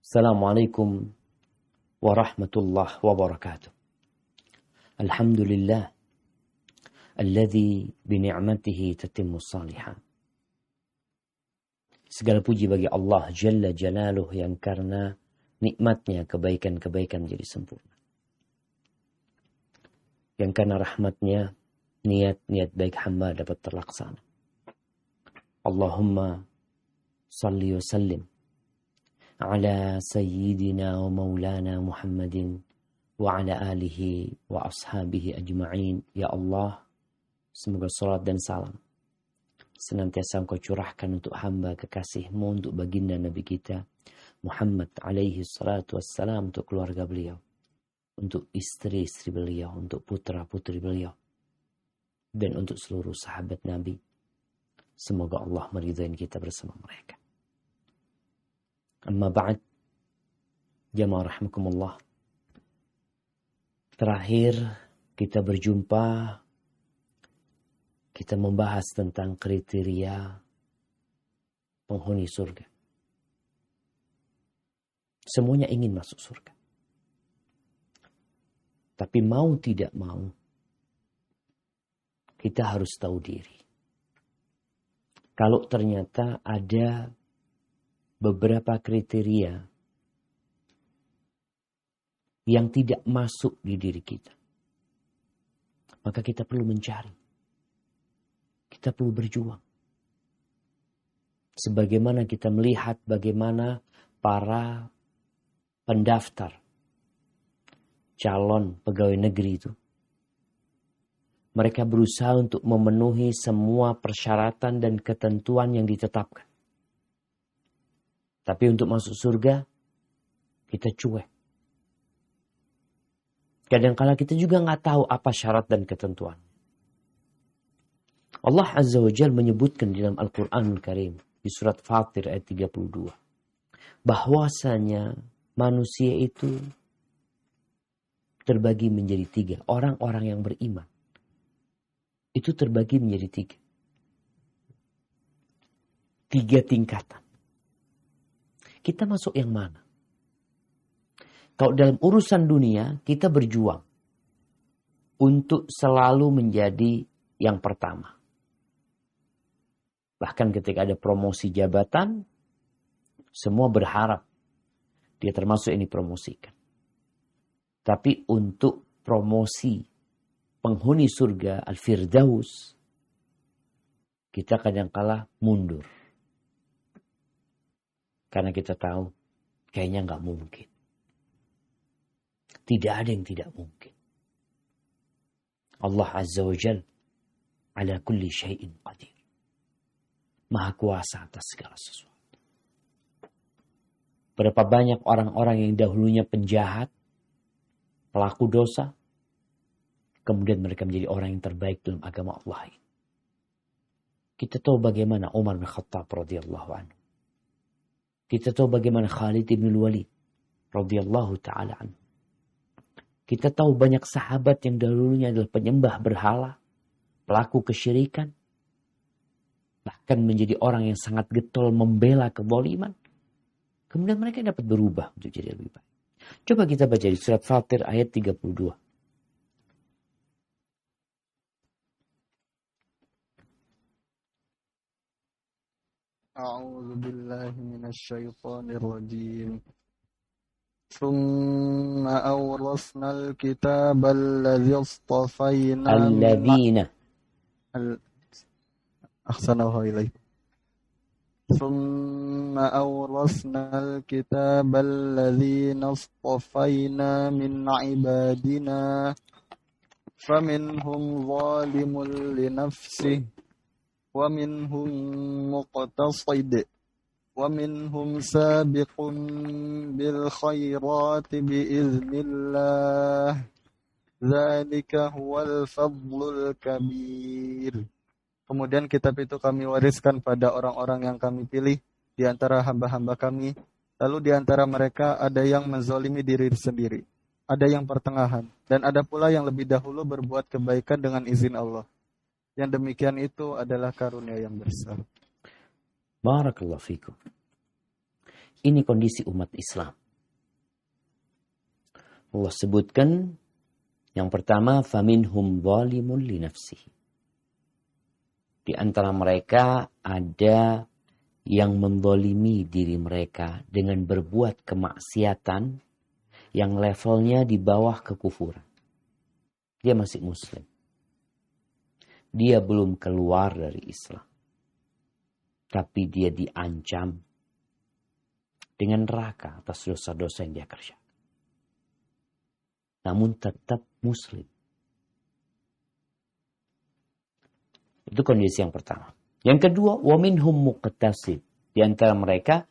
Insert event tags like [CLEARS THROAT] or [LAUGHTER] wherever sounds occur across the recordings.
Assalamualaikum warahmatullahi wabarakatuh. Alhamdulillah. Alladhi bini'matihi tatimmu salihan. Segala puji bagi Allah Jalla Jalaluh yang karena nikmatnya kebaikan-kebaikan menjadi sempurna. Yang karena rahmatnya niat-niat baik hamba dapat terlaksana. Allahumma salli wa sallim maulana Muhammadin wa ala alihi wa ashabihi ajma'in. Ya Allah, semoga salat dan salam senantiasa engkau curahkan untuk hamba kekasihmu untuk baginda Nabi kita Muhammad alaihi salatu wassalam untuk keluarga beliau untuk istri-istri beliau untuk putra-putri beliau dan untuk seluruh sahabat Nabi semoga Allah meridhai kita bersama mereka amma ba'd jamaah rahmakumullah terakhir kita berjumpa kita membahas tentang kriteria penghuni surga. Semuanya ingin masuk surga. Tapi mau tidak mau, kita harus tahu diri. Kalau ternyata ada beberapa kriteria yang tidak masuk di diri kita, maka kita perlu mencari kita perlu berjuang. Sebagaimana kita melihat bagaimana para pendaftar calon pegawai negeri itu. Mereka berusaha untuk memenuhi semua persyaratan dan ketentuan yang ditetapkan. Tapi untuk masuk surga, kita cuek. Kadang-kala kita juga nggak tahu apa syarat dan ketentuan. Allah Azza wa Jal menyebutkan dalam Al-Quran Karim di surat Fatir ayat 32 bahwasanya manusia itu terbagi menjadi tiga. Orang-orang yang beriman itu terbagi menjadi tiga. Tiga tingkatan. Kita masuk yang mana? Kalau dalam urusan dunia kita berjuang untuk selalu menjadi yang pertama. Bahkan ketika ada promosi jabatan, semua berharap dia termasuk yang dipromosikan. Tapi untuk promosi penghuni surga Al-Firdaus, kita kadang kala mundur. Karena kita tahu kayaknya nggak mungkin. Tidak ada yang tidak mungkin. Allah Azza wa Jal ala kulli syai'in qadir maha kuasa atas segala sesuatu. Berapa banyak orang-orang yang dahulunya penjahat, pelaku dosa, kemudian mereka menjadi orang yang terbaik dalam agama Allah. Kita tahu bagaimana Umar bin Khattab radhiyallahu anhu. Kita tahu bagaimana Khalid bin Walid radhiyallahu taala. Kita tahu banyak sahabat yang dahulunya adalah penyembah berhala, pelaku kesyirikan, bahkan menjadi orang yang sangat getol membela keboliman. Kemudian mereka dapat berubah untuk jadi lebih baik. Coba kita baca di surat Fatir ayat 32. أعوذ بالله من الشيطان الرجيم. ثم أورثنا الكتاب الذي اصطفينا الذين. أحسنه إليه ثم أورثنا الكتاب الذين اصطفينا من عبادنا فمنهم ظالم لنفسه. ومنهم مقتصد ومنهم سابق بالخيرات بإذن الله ذلك هو الفضل الكبير Kemudian kitab itu kami wariskan pada orang-orang yang kami pilih di antara hamba-hamba kami. Lalu di antara mereka ada yang menzolimi diri sendiri. Ada yang pertengahan. Dan ada pula yang lebih dahulu berbuat kebaikan dengan izin Allah. Yang demikian itu adalah karunia yang besar. Barakallahu fikum. Ini kondisi umat Islam. Allah sebutkan yang pertama faminhum zalimun li nafsihi. Di antara mereka ada yang mendolimi diri mereka dengan berbuat kemaksiatan yang levelnya di bawah kekufuran. Dia masih muslim. Dia belum keluar dari Islam. Tapi dia diancam dengan neraka atas dosa-dosa yang dia kerjakan. Namun tetap muslim. Itu kondisi yang pertama. Yang kedua, waminhum muqtasid. Di antara mereka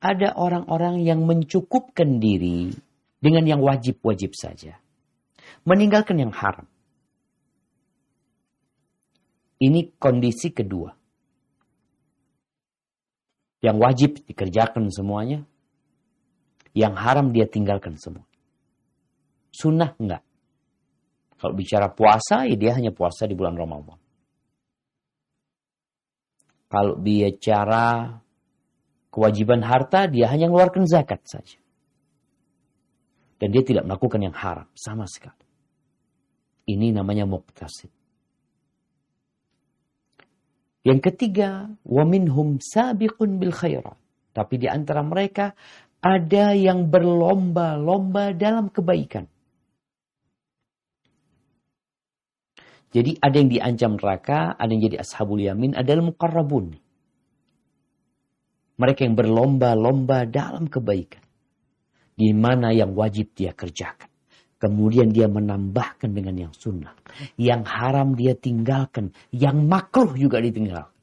ada orang-orang yang mencukupkan diri dengan yang wajib-wajib saja. Meninggalkan yang haram. Ini kondisi kedua. Yang wajib dikerjakan semuanya. Yang haram dia tinggalkan semua. Sunnah enggak. Kalau bicara puasa, ya dia hanya puasa di bulan Ramadan. Kalau bicara kewajiban harta, dia hanya mengeluarkan zakat saja. Dan dia tidak melakukan yang haram sama sekali. Ini namanya muktasid. Yang ketiga, waminhum sabiqun bil khairat. Tapi di antara mereka ada yang berlomba-lomba dalam kebaikan. Jadi ada yang diancam neraka, ada yang jadi ashabul yamin, ada yang muqarrabun. Mereka yang berlomba-lomba dalam kebaikan. Di mana yang wajib dia kerjakan. Kemudian dia menambahkan dengan yang sunnah. Yang haram dia tinggalkan. Yang makruh juga ditinggalkan.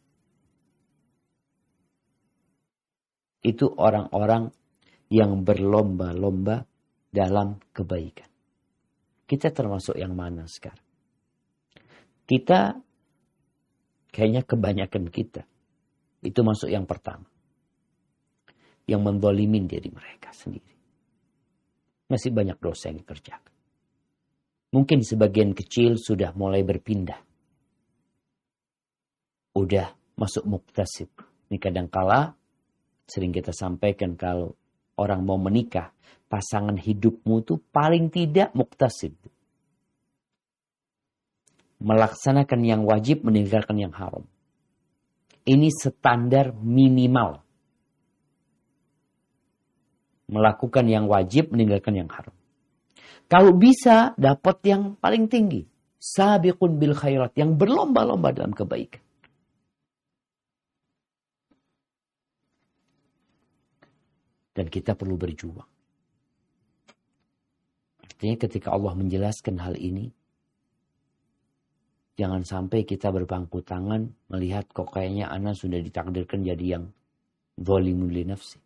Itu orang-orang yang berlomba-lomba dalam kebaikan. Kita termasuk yang mana sekarang? Kita kayaknya kebanyakan kita itu masuk yang pertama. Yang mendolimin diri mereka sendiri. Masih banyak dosa yang dikerjakan. Mungkin sebagian kecil sudah mulai berpindah. Udah masuk muktasib. Ini kadangkala sering kita sampaikan kalau orang mau menikah, pasangan hidupmu itu paling tidak muktasib melaksanakan yang wajib, meninggalkan yang haram. Ini standar minimal. Melakukan yang wajib, meninggalkan yang haram. Kalau bisa, dapat yang paling tinggi. Sabiqun bil khairat, yang berlomba-lomba dalam kebaikan. Dan kita perlu berjuang. Artinya ketika Allah menjelaskan hal ini, Jangan sampai kita berpangku tangan melihat kok kayaknya anak sudah ditakdirkan jadi yang zalimun li nafsi.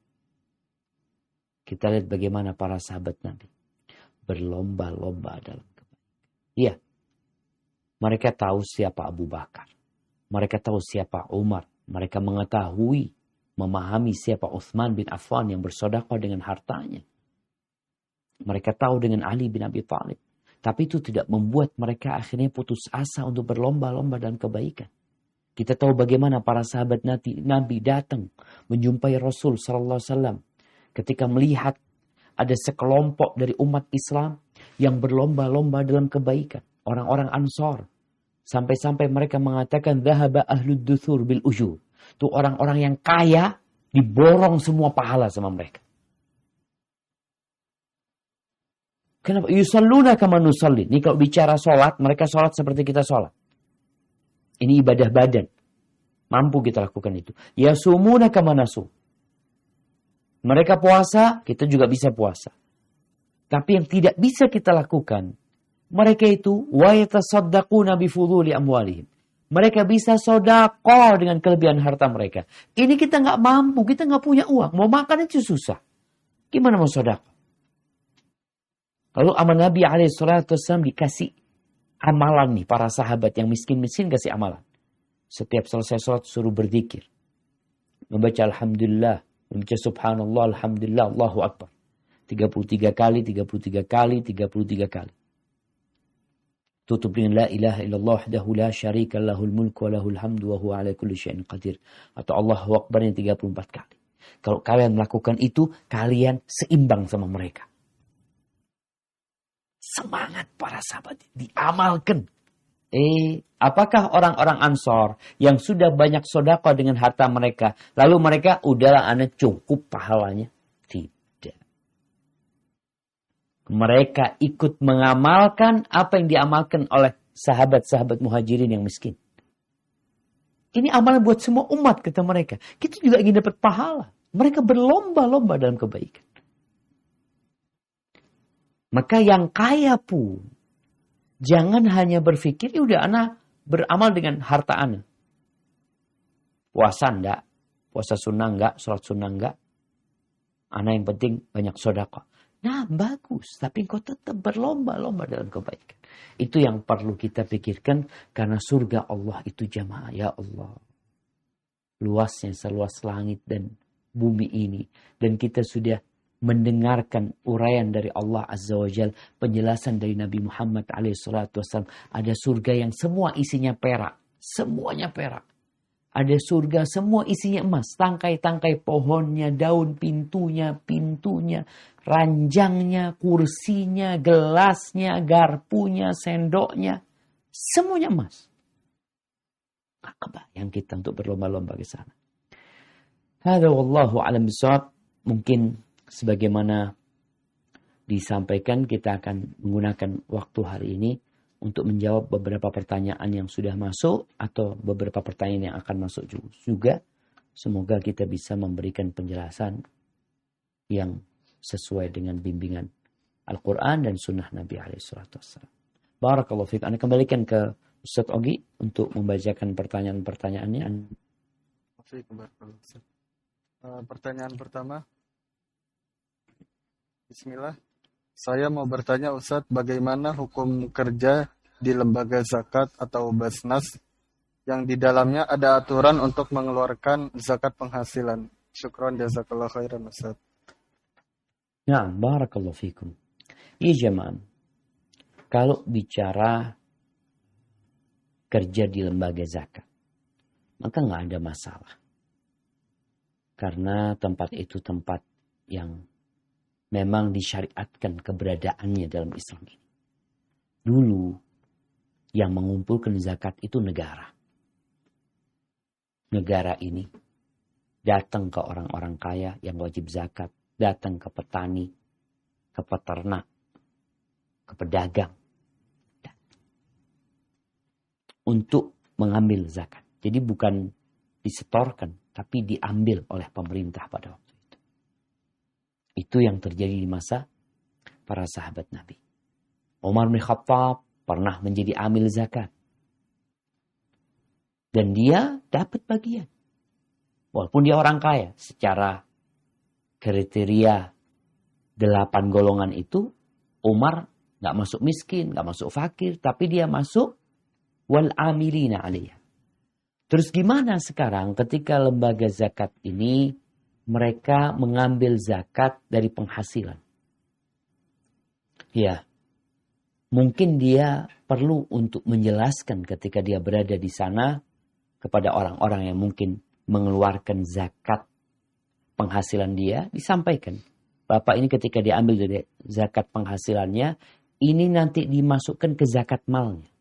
Kita lihat bagaimana para sahabat Nabi berlomba-lomba dalam kebaikan. Iya, mereka tahu siapa Abu Bakar. Mereka tahu siapa Umar. Mereka mengetahui, memahami siapa Uthman bin Affan yang bersodakoh dengan hartanya. Mereka tahu dengan Ali bin Abi Thalib. Tapi itu tidak membuat mereka akhirnya putus asa untuk berlomba-lomba dalam kebaikan. Kita tahu bagaimana para sahabat Nabi, Nabi datang menjumpai Rasul Sallallahu Alaihi Wasallam ketika melihat ada sekelompok dari umat Islam yang berlomba-lomba dalam kebaikan. Orang-orang Ansor. Sampai-sampai mereka mengatakan, Zahaba ahlud duthur bil ujur. Itu orang-orang yang kaya, diborong semua pahala sama mereka. Kenapa? Yusalluna kama nusalli. Ini kalau bicara sholat, mereka sholat seperti kita sholat. Ini ibadah badan. Mampu kita lakukan itu. Ya sumuna kama nasu. Mereka puasa, kita juga bisa puasa. Tapi yang tidak bisa kita lakukan, mereka itu wa yatasaddaquna bi fuduli amwalihim. Mereka bisa sodako dengan kelebihan harta mereka. Ini kita nggak mampu, kita nggak punya uang. Mau makan itu susah. Gimana mau sodako? Lalu amal Nabi SAW dikasih amalan nih para sahabat yang miskin-miskin kasih amalan. Setiap selesai sholat suruh berzikir. Membaca Alhamdulillah. Membaca Subhanallah, Alhamdulillah, Allahu Akbar. 33 kali, 33 kali, 33 kali. Tutup dengan La ilaha illallah wahdahu la syarika lahul mulku wa lahul hamdu wa huwa ala kulli syai'in qadir. Atau Allahu Akbar yang 34 kali. Kalau kalian melakukan itu, kalian seimbang sama mereka. Semangat para sahabat diamalkan. Eh, apakah orang-orang Ansor yang sudah banyak sodako dengan harta mereka, lalu mereka udahlah anak cukup pahalanya? Tidak. Mereka ikut mengamalkan apa yang diamalkan oleh sahabat-sahabat muhajirin yang miskin. Ini amalan buat semua umat kata mereka. Kita juga ingin dapat pahala. Mereka berlomba-lomba dalam kebaikan. Maka yang kaya pun jangan hanya berpikir, ya udah anak beramal dengan harta anak. Puasa enggak, puasa sunnah enggak, sholat sunnah enggak. Anak yang penting banyak sodako. Nah bagus, tapi kau tetap berlomba-lomba dalam kebaikan. Itu yang perlu kita pikirkan karena surga Allah itu jamaah. Ya Allah. Luasnya seluas langit dan bumi ini. Dan kita sudah mendengarkan uraian dari Allah Azza wa Jal, penjelasan dari Nabi Muhammad SAW. Ada surga yang semua isinya perak. Semuanya perak. Ada surga semua isinya emas. Tangkai-tangkai pohonnya, daun pintunya, pintunya, ranjangnya, kursinya, gelasnya, garpunya, sendoknya. Semuanya emas. Gak yang kita untuk berlomba-lomba ke sana. Hada wallahu alam bisawab. Mungkin sebagaimana disampaikan kita akan menggunakan waktu hari ini untuk menjawab beberapa pertanyaan yang sudah masuk atau beberapa pertanyaan yang akan masuk juga. Semoga kita bisa memberikan penjelasan yang sesuai dengan bimbingan Al-Quran dan Sunnah Nabi SAW. Barakallahu fiqh. Anda kembalikan ke Ustaz Ogi untuk membacakan pertanyaan-pertanyaannya. Uh, pertanyaan pertama. Bismillah. Saya mau bertanya Ustadz, bagaimana hukum kerja di lembaga zakat atau basnas yang di dalamnya ada aturan untuk mengeluarkan zakat penghasilan. Syukron jazakallah khairan Ustaz. Nah, barakallahu fikum. Iya jemaah. Kalau bicara kerja di lembaga zakat, maka nggak ada masalah. Karena tempat itu tempat yang memang disyariatkan keberadaannya dalam Islam ini. Dulu yang mengumpulkan zakat itu negara. Negara ini datang ke orang-orang kaya yang wajib zakat, datang ke petani, ke peternak, ke pedagang. Untuk mengambil zakat. Jadi bukan disetorkan, tapi diambil oleh pemerintah pada waktu itu yang terjadi di masa para sahabat Nabi. Umar bin Khattab pernah menjadi amil zakat. Dan dia dapat bagian. Walaupun dia orang kaya, secara kriteria delapan golongan itu, Umar nggak masuk miskin, nggak masuk fakir, tapi dia masuk wal amilina aliyah. Terus gimana sekarang ketika lembaga zakat ini mereka mengambil zakat dari penghasilan. Ya, mungkin dia perlu untuk menjelaskan ketika dia berada di sana kepada orang-orang yang mungkin mengeluarkan zakat penghasilan dia, disampaikan. Bapak ini ketika diambil dari zakat penghasilannya, ini nanti dimasukkan ke zakat malnya.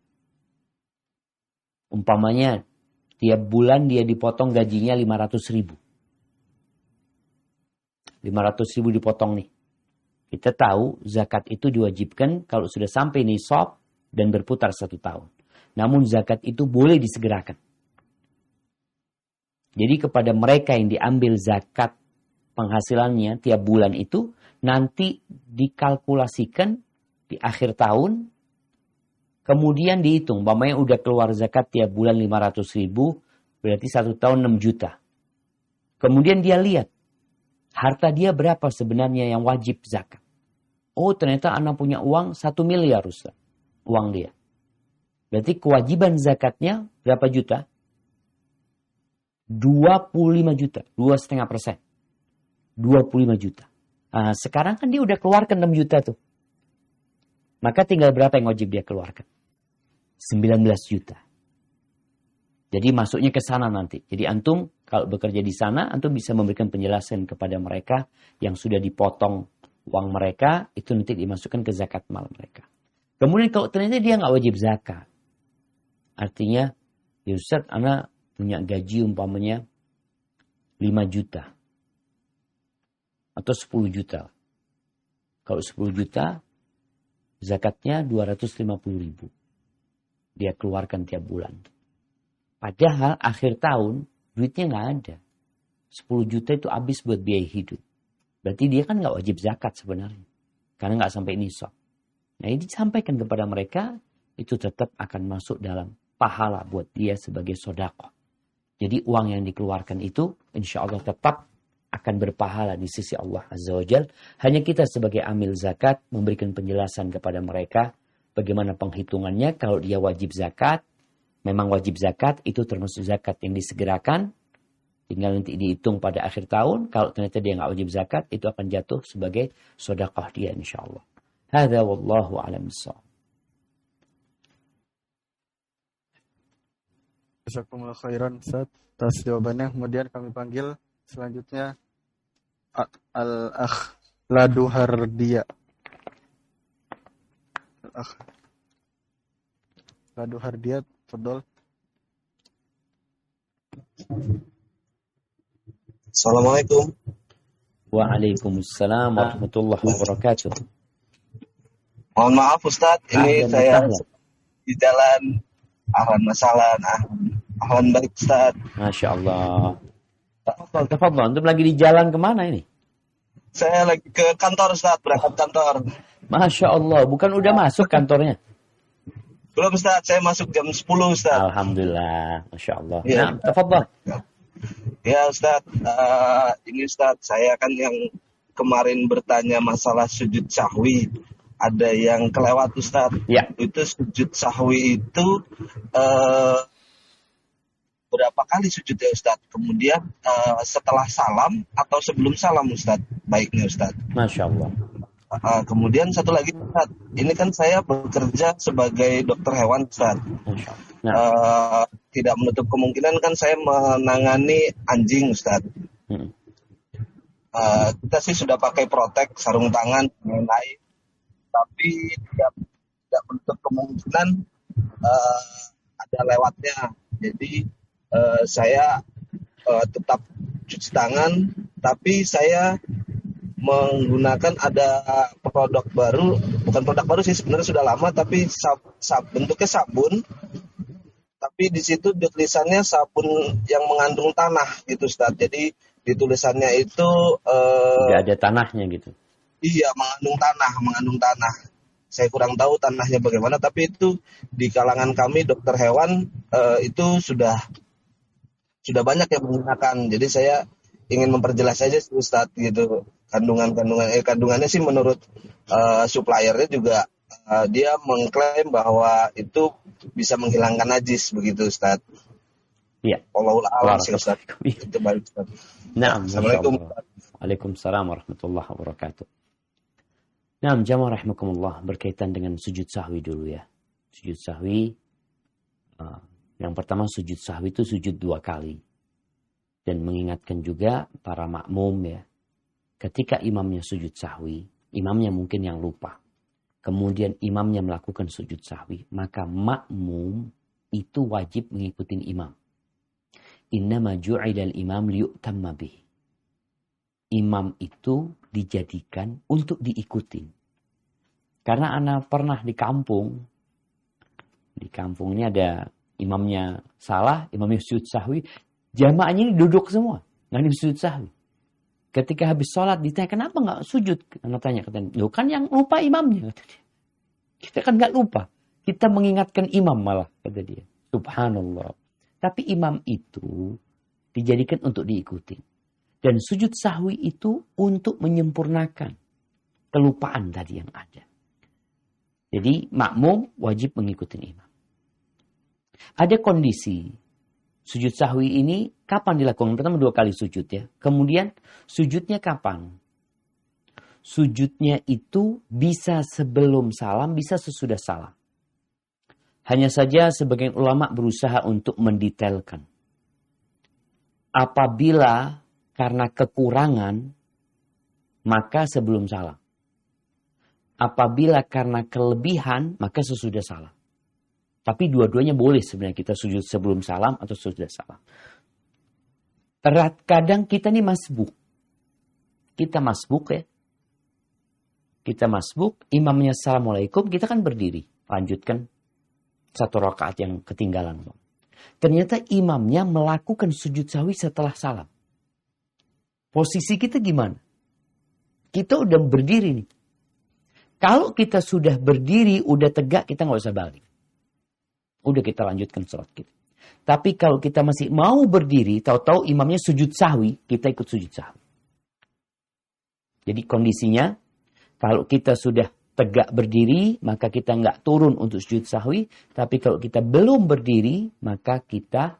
Umpamanya, tiap bulan dia dipotong gajinya 500 ribu. 500 ribu dipotong nih. Kita tahu zakat itu diwajibkan kalau sudah sampai nisab dan berputar satu tahun. Namun zakat itu boleh disegerakan. Jadi kepada mereka yang diambil zakat penghasilannya tiap bulan itu nanti dikalkulasikan di akhir tahun kemudian dihitung yang udah keluar zakat tiap bulan 500 ribu berarti satu tahun 6 juta kemudian dia lihat harta dia berapa sebenarnya yang wajib zakat. Oh ternyata anak punya uang satu miliar Ustaz. Uang dia. Berarti kewajiban zakatnya berapa juta? 25 juta. Dua setengah persen. 25 juta. Nah, sekarang kan dia udah keluarkan 6 juta tuh. Maka tinggal berapa yang wajib dia keluarkan? 19 juta. Jadi masuknya ke sana nanti. Jadi antum Kalau bekerja di sana, antum bisa memberikan penjelasan kepada mereka yang sudah dipotong uang mereka, itu nanti dimasukkan ke zakat mal mereka. Kemudian kalau ternyata dia nggak wajib zakat, artinya, ya Ustaz, anak punya gaji umpamanya 5 juta atau 10 juta. Kalau 10 juta, zakatnya 250 ribu. Dia keluarkan tiap bulan. Padahal akhir tahun duitnya nggak ada. 10 juta itu habis buat biaya hidup. Berarti dia kan nggak wajib zakat sebenarnya. Karena nggak sampai nisab. Nah ini disampaikan kepada mereka, itu tetap akan masuk dalam pahala buat dia sebagai sodako. Jadi uang yang dikeluarkan itu insya Allah tetap akan berpahala di sisi Allah Azza wa Jal. Hanya kita sebagai amil zakat memberikan penjelasan kepada mereka bagaimana penghitungannya kalau dia wajib zakat, memang wajib zakat itu termasuk zakat yang disegerakan. Tinggal nanti dihitung pada akhir tahun. Kalau ternyata dia nggak wajib zakat itu akan jatuh sebagai sodakoh dia insya Allah Hada wallahu alam Jazakumullah khairan atas jawabannya. Kemudian kami panggil selanjutnya Al-Akh Laduhardia. Al-Akh Laduhardia Fadol. Assalamualaikum. Waalaikumsalam warahmatullahi wabarakatuh. Mohon maaf Ustadz, ini Ahlan saya masalah. di jalan ahlan masalah. Nah, ahlan baik Ustadz. Masya Allah. Tafadhol, tafadhol. Antum lagi di jalan ke mana ini? Saya lagi ke kantor Ustadz, berangkat kantor. Masya Allah, bukan udah masuk kantornya? Belum Ustaz, saya masuk jam 10 Ustaz. Alhamdulillah, Masya Allah. Ya. Nah, tafadhal. Ya Ustaz, uh, ini Ustaz, saya kan yang kemarin bertanya masalah sujud sahwi. Ada yang kelewat Ustaz. Ya. Itu sujud sahwi itu uh, berapa kali sujud ya Ustaz? Kemudian uh, setelah salam atau sebelum salam Ustaz? Baiknya Ustaz. Masya Allah. Uh, kemudian satu lagi Ustaz, ini kan saya bekerja sebagai dokter hewan Ustaz. Nah. Uh, tidak menutup kemungkinan kan saya menangani anjing Ustaz. Hmm. Uh, kita sih sudah pakai protek, sarung tangan, lain tapi tidak, tidak menutup kemungkinan uh, ada lewatnya. Jadi uh, saya uh, tetap cuci tangan, tapi saya menggunakan ada produk baru, bukan produk baru sih sebenarnya sudah lama tapi sab, sab bentuknya sabun. Tapi di situ tulisannya sabun yang mengandung tanah gitu Ustaz. Jadi di tulisannya itu uh, ada tanahnya gitu. Iya, mengandung tanah, mengandung tanah. Saya kurang tahu tanahnya bagaimana, tapi itu di kalangan kami dokter hewan uh, itu sudah sudah banyak yang menggunakan. Jadi saya ingin memperjelas saja Ustaz gitu kandungan-kandungan eh kandungannya sih menurut uh, suppliernya juga uh, dia mengklaim bahwa itu bisa menghilangkan najis begitu Ustaz. Iya. Allahul alam sih Ustaz. Itu baik Ustaz. Nah, Assalamualaikum. Waalaikumsalam warahmatullahi wabarakatuh. Nah, jamaah rahimakumullah berkaitan dengan sujud sahwi dulu ya. Sujud sahwi uh, yang pertama sujud sahwi itu sujud dua kali. Dan mengingatkan juga para makmum ya ketika imamnya sujud sahwi, imamnya mungkin yang lupa. Kemudian imamnya melakukan sujud sahwi, maka makmum itu wajib mengikuti imam. Innama ju'idal imam liyu'tamma bih. Imam itu dijadikan untuk diikuti. Karena anak pernah di kampung, di kampung ini ada imamnya salah, imamnya sujud sahwi, jamaahnya ini duduk semua, nggak sujud sahwi. Ketika habis sholat ditanya kenapa nggak sujud? Karena tanya katanya, lo kan yang lupa imamnya. Kata dia. Kita kan nggak lupa. Kita mengingatkan imam malah kata dia. Subhanallah. Tapi imam itu dijadikan untuk diikuti. Dan sujud sahwi itu untuk menyempurnakan kelupaan tadi yang ada. Jadi makmum wajib mengikuti imam. Ada kondisi Sujud sahwi ini kapan dilakukan? Pertama dua kali sujud ya. Kemudian sujudnya kapan? Sujudnya itu bisa sebelum salam, bisa sesudah salam. Hanya saja sebagian ulama berusaha untuk mendetailkan. apabila karena kekurangan maka sebelum salam. Apabila karena kelebihan maka sesudah salam. Tapi dua-duanya boleh sebenarnya kita sujud sebelum salam atau sesudah salam. Kadang kita nih masbuk. Kita masbuk ya. Kita masbuk, imamnya assalamualaikum, kita kan berdiri. Lanjutkan satu rakaat yang ketinggalan. Ternyata imamnya melakukan sujud sahwi setelah salam. Posisi kita gimana? Kita udah berdiri nih. Kalau kita sudah berdiri, udah tegak, kita nggak usah balik. Udah kita lanjutkan sholat kita. Tapi kalau kita masih mau berdiri, tahu-tahu imamnya sujud sahwi, kita ikut sujud sahwi. Jadi kondisinya, kalau kita sudah tegak berdiri, maka kita nggak turun untuk sujud sahwi. Tapi kalau kita belum berdiri, maka kita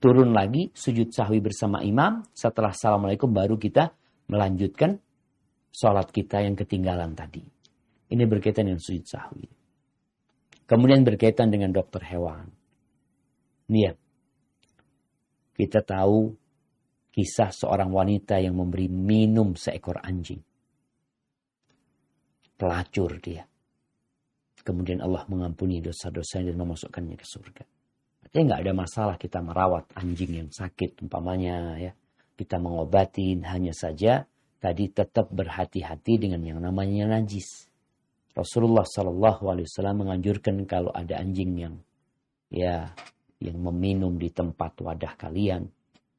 turun lagi sujud sahwi bersama imam. Setelah assalamualaikum baru kita melanjutkan sholat kita yang ketinggalan tadi. Ini berkaitan dengan sujud sahwi. Kemudian berkaitan dengan dokter hewan. Nih ya, kita tahu kisah seorang wanita yang memberi minum seekor anjing. Pelacur dia. Kemudian Allah mengampuni dosa-dosa dan memasukkannya ke surga. Artinya nggak ada masalah kita merawat anjing yang sakit umpamanya ya. Kita mengobatin hanya saja tadi tetap berhati-hati dengan yang namanya najis. Rasulullah Shallallahu Alaihi Wasallam menganjurkan kalau ada anjing yang ya yang meminum di tempat wadah kalian,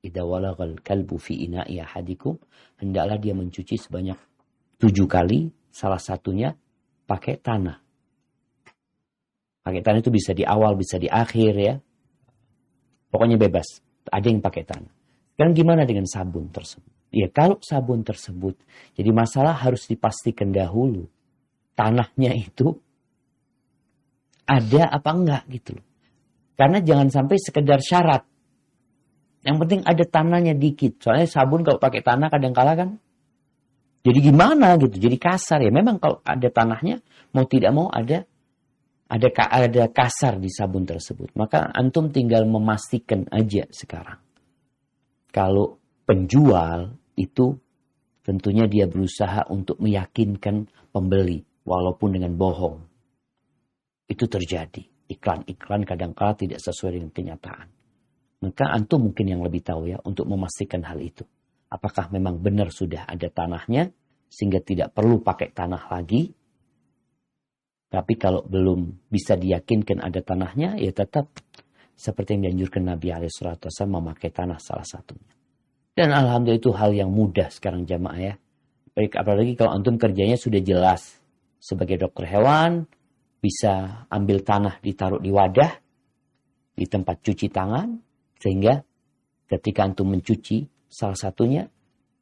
idza walagal kalbu fi ina'i ahadikum, hendaklah dia mencuci sebanyak tujuh kali, salah satunya pakai tanah. Pakai tanah itu bisa di awal, bisa di akhir ya. Pokoknya bebas. Ada yang pakai tanah. Sekarang gimana dengan sabun tersebut? Ya kalau sabun tersebut, jadi masalah harus dipastikan dahulu tanahnya itu ada apa enggak gitu loh. Karena jangan sampai sekedar syarat. Yang penting ada tanahnya dikit. Soalnya sabun kalau pakai tanah kadang kala kan jadi gimana gitu, jadi kasar ya. Memang kalau ada tanahnya mau tidak mau ada ada ada kasar di sabun tersebut. Maka antum tinggal memastikan aja sekarang. Kalau penjual itu tentunya dia berusaha untuk meyakinkan pembeli walaupun dengan bohong. Itu terjadi. Iklan-iklan kadang-kala tidak sesuai dengan kenyataan. Maka antum mungkin yang lebih tahu ya untuk memastikan hal itu. Apakah memang benar sudah ada tanahnya sehingga tidak perlu pakai tanah lagi. Tapi kalau belum bisa diyakinkan ada tanahnya ya tetap seperti yang dianjurkan Nabi SAW memakai tanah salah satunya. Dan alhamdulillah itu hal yang mudah sekarang jamaah ya. Apalagi kalau antum kerjanya sudah jelas sebagai dokter hewan bisa ambil tanah ditaruh di wadah di tempat cuci tangan sehingga ketika antum mencuci salah satunya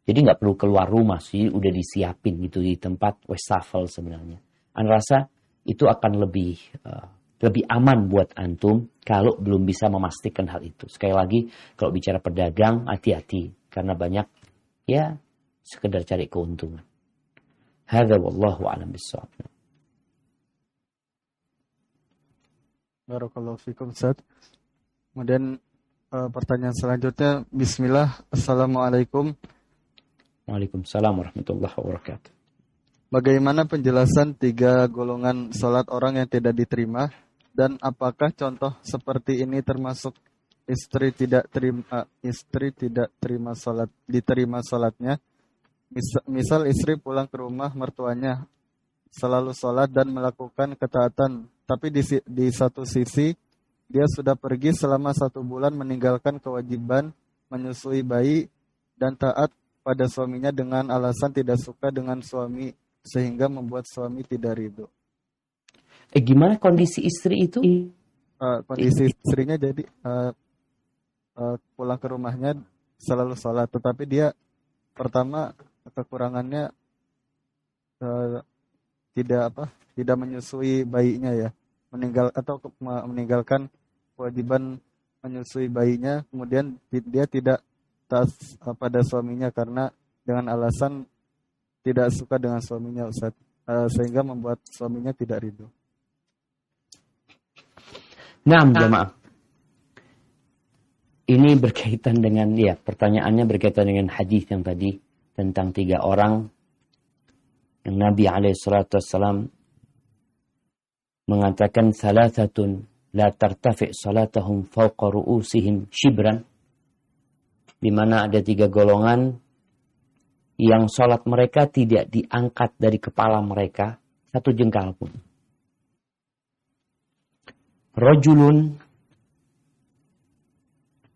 jadi nggak perlu keluar rumah sih udah disiapin gitu di tempat wastafel sebenarnya. An rasa itu akan lebih uh, lebih aman buat antum kalau belum bisa memastikan hal itu. Sekali lagi kalau bicara pedagang hati-hati karena banyak ya sekedar cari keuntungan. Hada wallahu alam bisawab. Barakallahu fikum Ustaz. Kemudian uh, pertanyaan selanjutnya. Bismillah. Assalamualaikum. Waalaikumsalam warahmatullahi wabarakatuh. Bagaimana penjelasan tiga golongan sholat orang yang tidak diterima? Dan apakah contoh seperti ini termasuk istri tidak terima istri tidak terima sholat diterima sholatnya Misal istri pulang ke rumah mertuanya selalu sholat dan melakukan ketaatan, tapi di, di satu sisi dia sudah pergi selama satu bulan meninggalkan kewajiban menyusui bayi dan taat pada suaminya dengan alasan tidak suka dengan suami sehingga membuat suami tidak ridho. Eh gimana kondisi istri itu? Uh, kondisi istrinya jadi uh, uh, pulang ke rumahnya selalu sholat, tetapi dia pertama kekurangannya uh, tidak apa tidak menyusui bayinya ya meninggal atau meninggalkan kewajiban menyusui bayinya kemudian dia tidak tas uh, pada suaminya karena dengan alasan tidak suka dengan suaminya Ustaz uh, sehingga membuat suaminya tidak ridho. Nah, jemaah. ini berkaitan dengan ya pertanyaannya berkaitan dengan hadis yang tadi tentang tiga orang yang Nabi alaihissalam mengatakan salasatun la tartafi salatahum fawqa ru'usihim shibran di mana ada tiga golongan yang sholat mereka tidak diangkat dari kepala mereka satu jengkal pun. Rajulun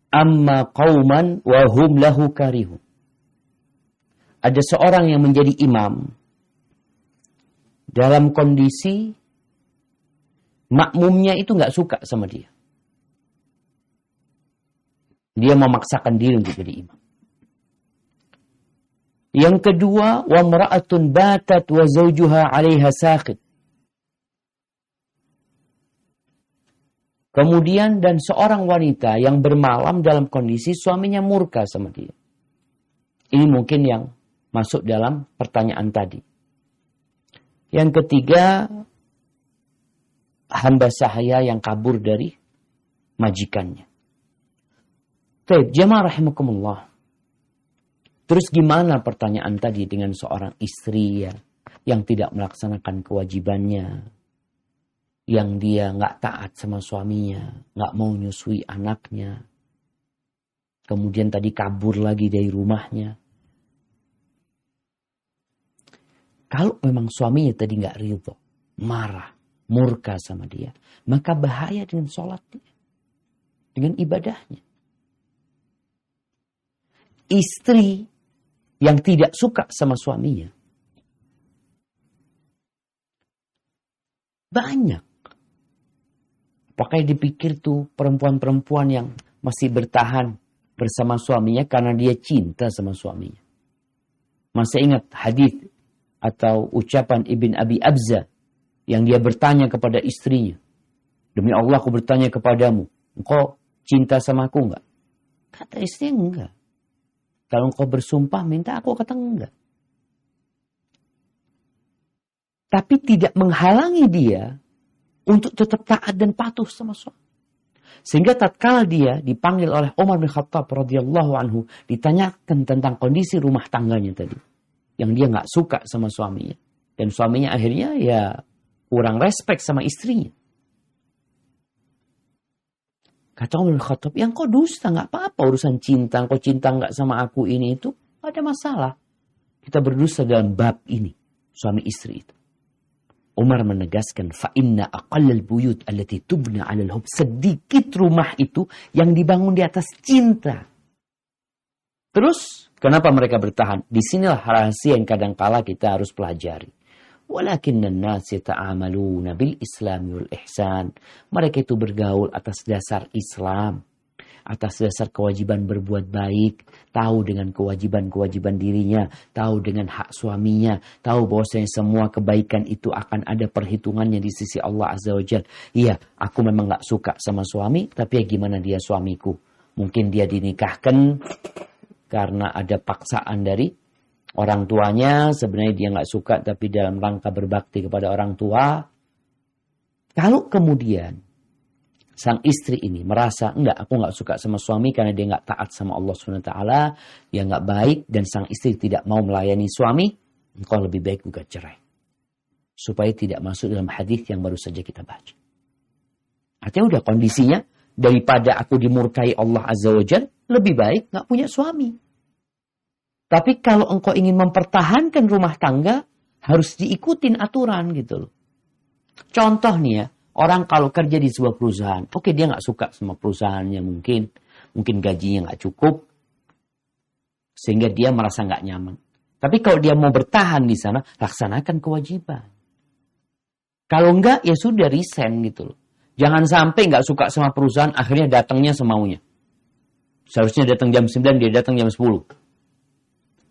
amma qauman wa hum lahu karihun. Ada seorang yang menjadi imam dalam kondisi makmumnya itu nggak suka sama dia. Dia memaksakan diri untuk jadi imam. Yang kedua, wa mar'atun batat wa zawjuha 'alaiha saqit. Kemudian dan seorang wanita yang bermalam dalam kondisi suaminya murka sama dia. Ini mungkin yang masuk dalam pertanyaan tadi. Yang ketiga, hamba sahaya yang kabur dari majikannya. Baik, jemaah rahimakumullah. Terus gimana pertanyaan tadi dengan seorang istri ya yang tidak melaksanakan kewajibannya, yang dia nggak taat sama suaminya, nggak mau nyusui anaknya, kemudian tadi kabur lagi dari rumahnya. Kalau memang suaminya tadi nggak ridho, marah, murka sama dia, maka bahaya dengan sholatnya, dengan ibadahnya. Istri yang tidak suka sama suaminya. Banyak. Pakai dipikir tuh perempuan-perempuan yang masih bertahan bersama suaminya karena dia cinta sama suaminya. Masih ingat hadis atau ucapan Ibn Abi Abza yang dia bertanya kepada istrinya. Demi Allah aku bertanya kepadamu, engkau cinta sama aku enggak? Kata istrinya enggak. Kalau engkau bersumpah minta aku kata enggak. Tapi tidak menghalangi dia untuk tetap taat dan patuh sama suami. Sehingga tatkala dia dipanggil oleh Umar bin Khattab radhiyallahu anhu ditanyakan tentang kondisi rumah tangganya tadi. Yang dia nggak suka sama suaminya. Dan suaminya akhirnya ya kurang respect sama istrinya. Kata Umar Khattab, yang kau dusta nggak apa-apa urusan cinta, kau cinta nggak sama aku ini itu, ada masalah. Kita berdusta dalam bab ini, suami istri itu. Umar menegaskan, fa inna aqallal buyut allati tubna 'alal hub. Sedikit rumah itu yang dibangun di atas cinta. Terus, kenapa mereka bertahan? Di sinilah rahasia yang kadang-kala kita harus pelajari. Walakin nas yata'amaluna bil islami wal ihsan. Mereka itu bergaul atas dasar Islam. Atas dasar kewajiban berbuat baik. Tahu dengan kewajiban-kewajiban dirinya. Tahu dengan hak suaminya. Tahu bahwasanya semua kebaikan itu akan ada perhitungannya di sisi Allah Azza wa Jal. Iya, aku memang gak suka sama suami. Tapi ya gimana dia suamiku? Mungkin dia dinikahkan karena ada paksaan dari orang tuanya sebenarnya dia nggak suka tapi dalam rangka berbakti kepada orang tua. Kalau kemudian sang istri ini merasa enggak aku nggak suka sama suami karena dia nggak taat sama Allah swt, dia nggak baik dan sang istri tidak mau melayani suami, engkau lebih baik juga cerai supaya tidak masuk dalam hadis yang baru saja kita baca. Artinya udah kondisinya daripada aku dimurkai Allah Azza wa Jal, lebih baik nggak punya suami. Tapi kalau engkau ingin mempertahankan rumah tangga, harus diikutin aturan gitu loh. Contoh nih ya, orang kalau kerja di sebuah perusahaan, oke okay, dia nggak suka sama perusahaannya mungkin, mungkin gajinya nggak cukup, sehingga dia merasa nggak nyaman. Tapi kalau dia mau bertahan di sana, laksanakan kewajiban. Kalau enggak, ya sudah resign gitu loh. Jangan sampai nggak suka sama perusahaan, akhirnya datangnya semaunya. Seharusnya datang jam 9, dia datang jam 10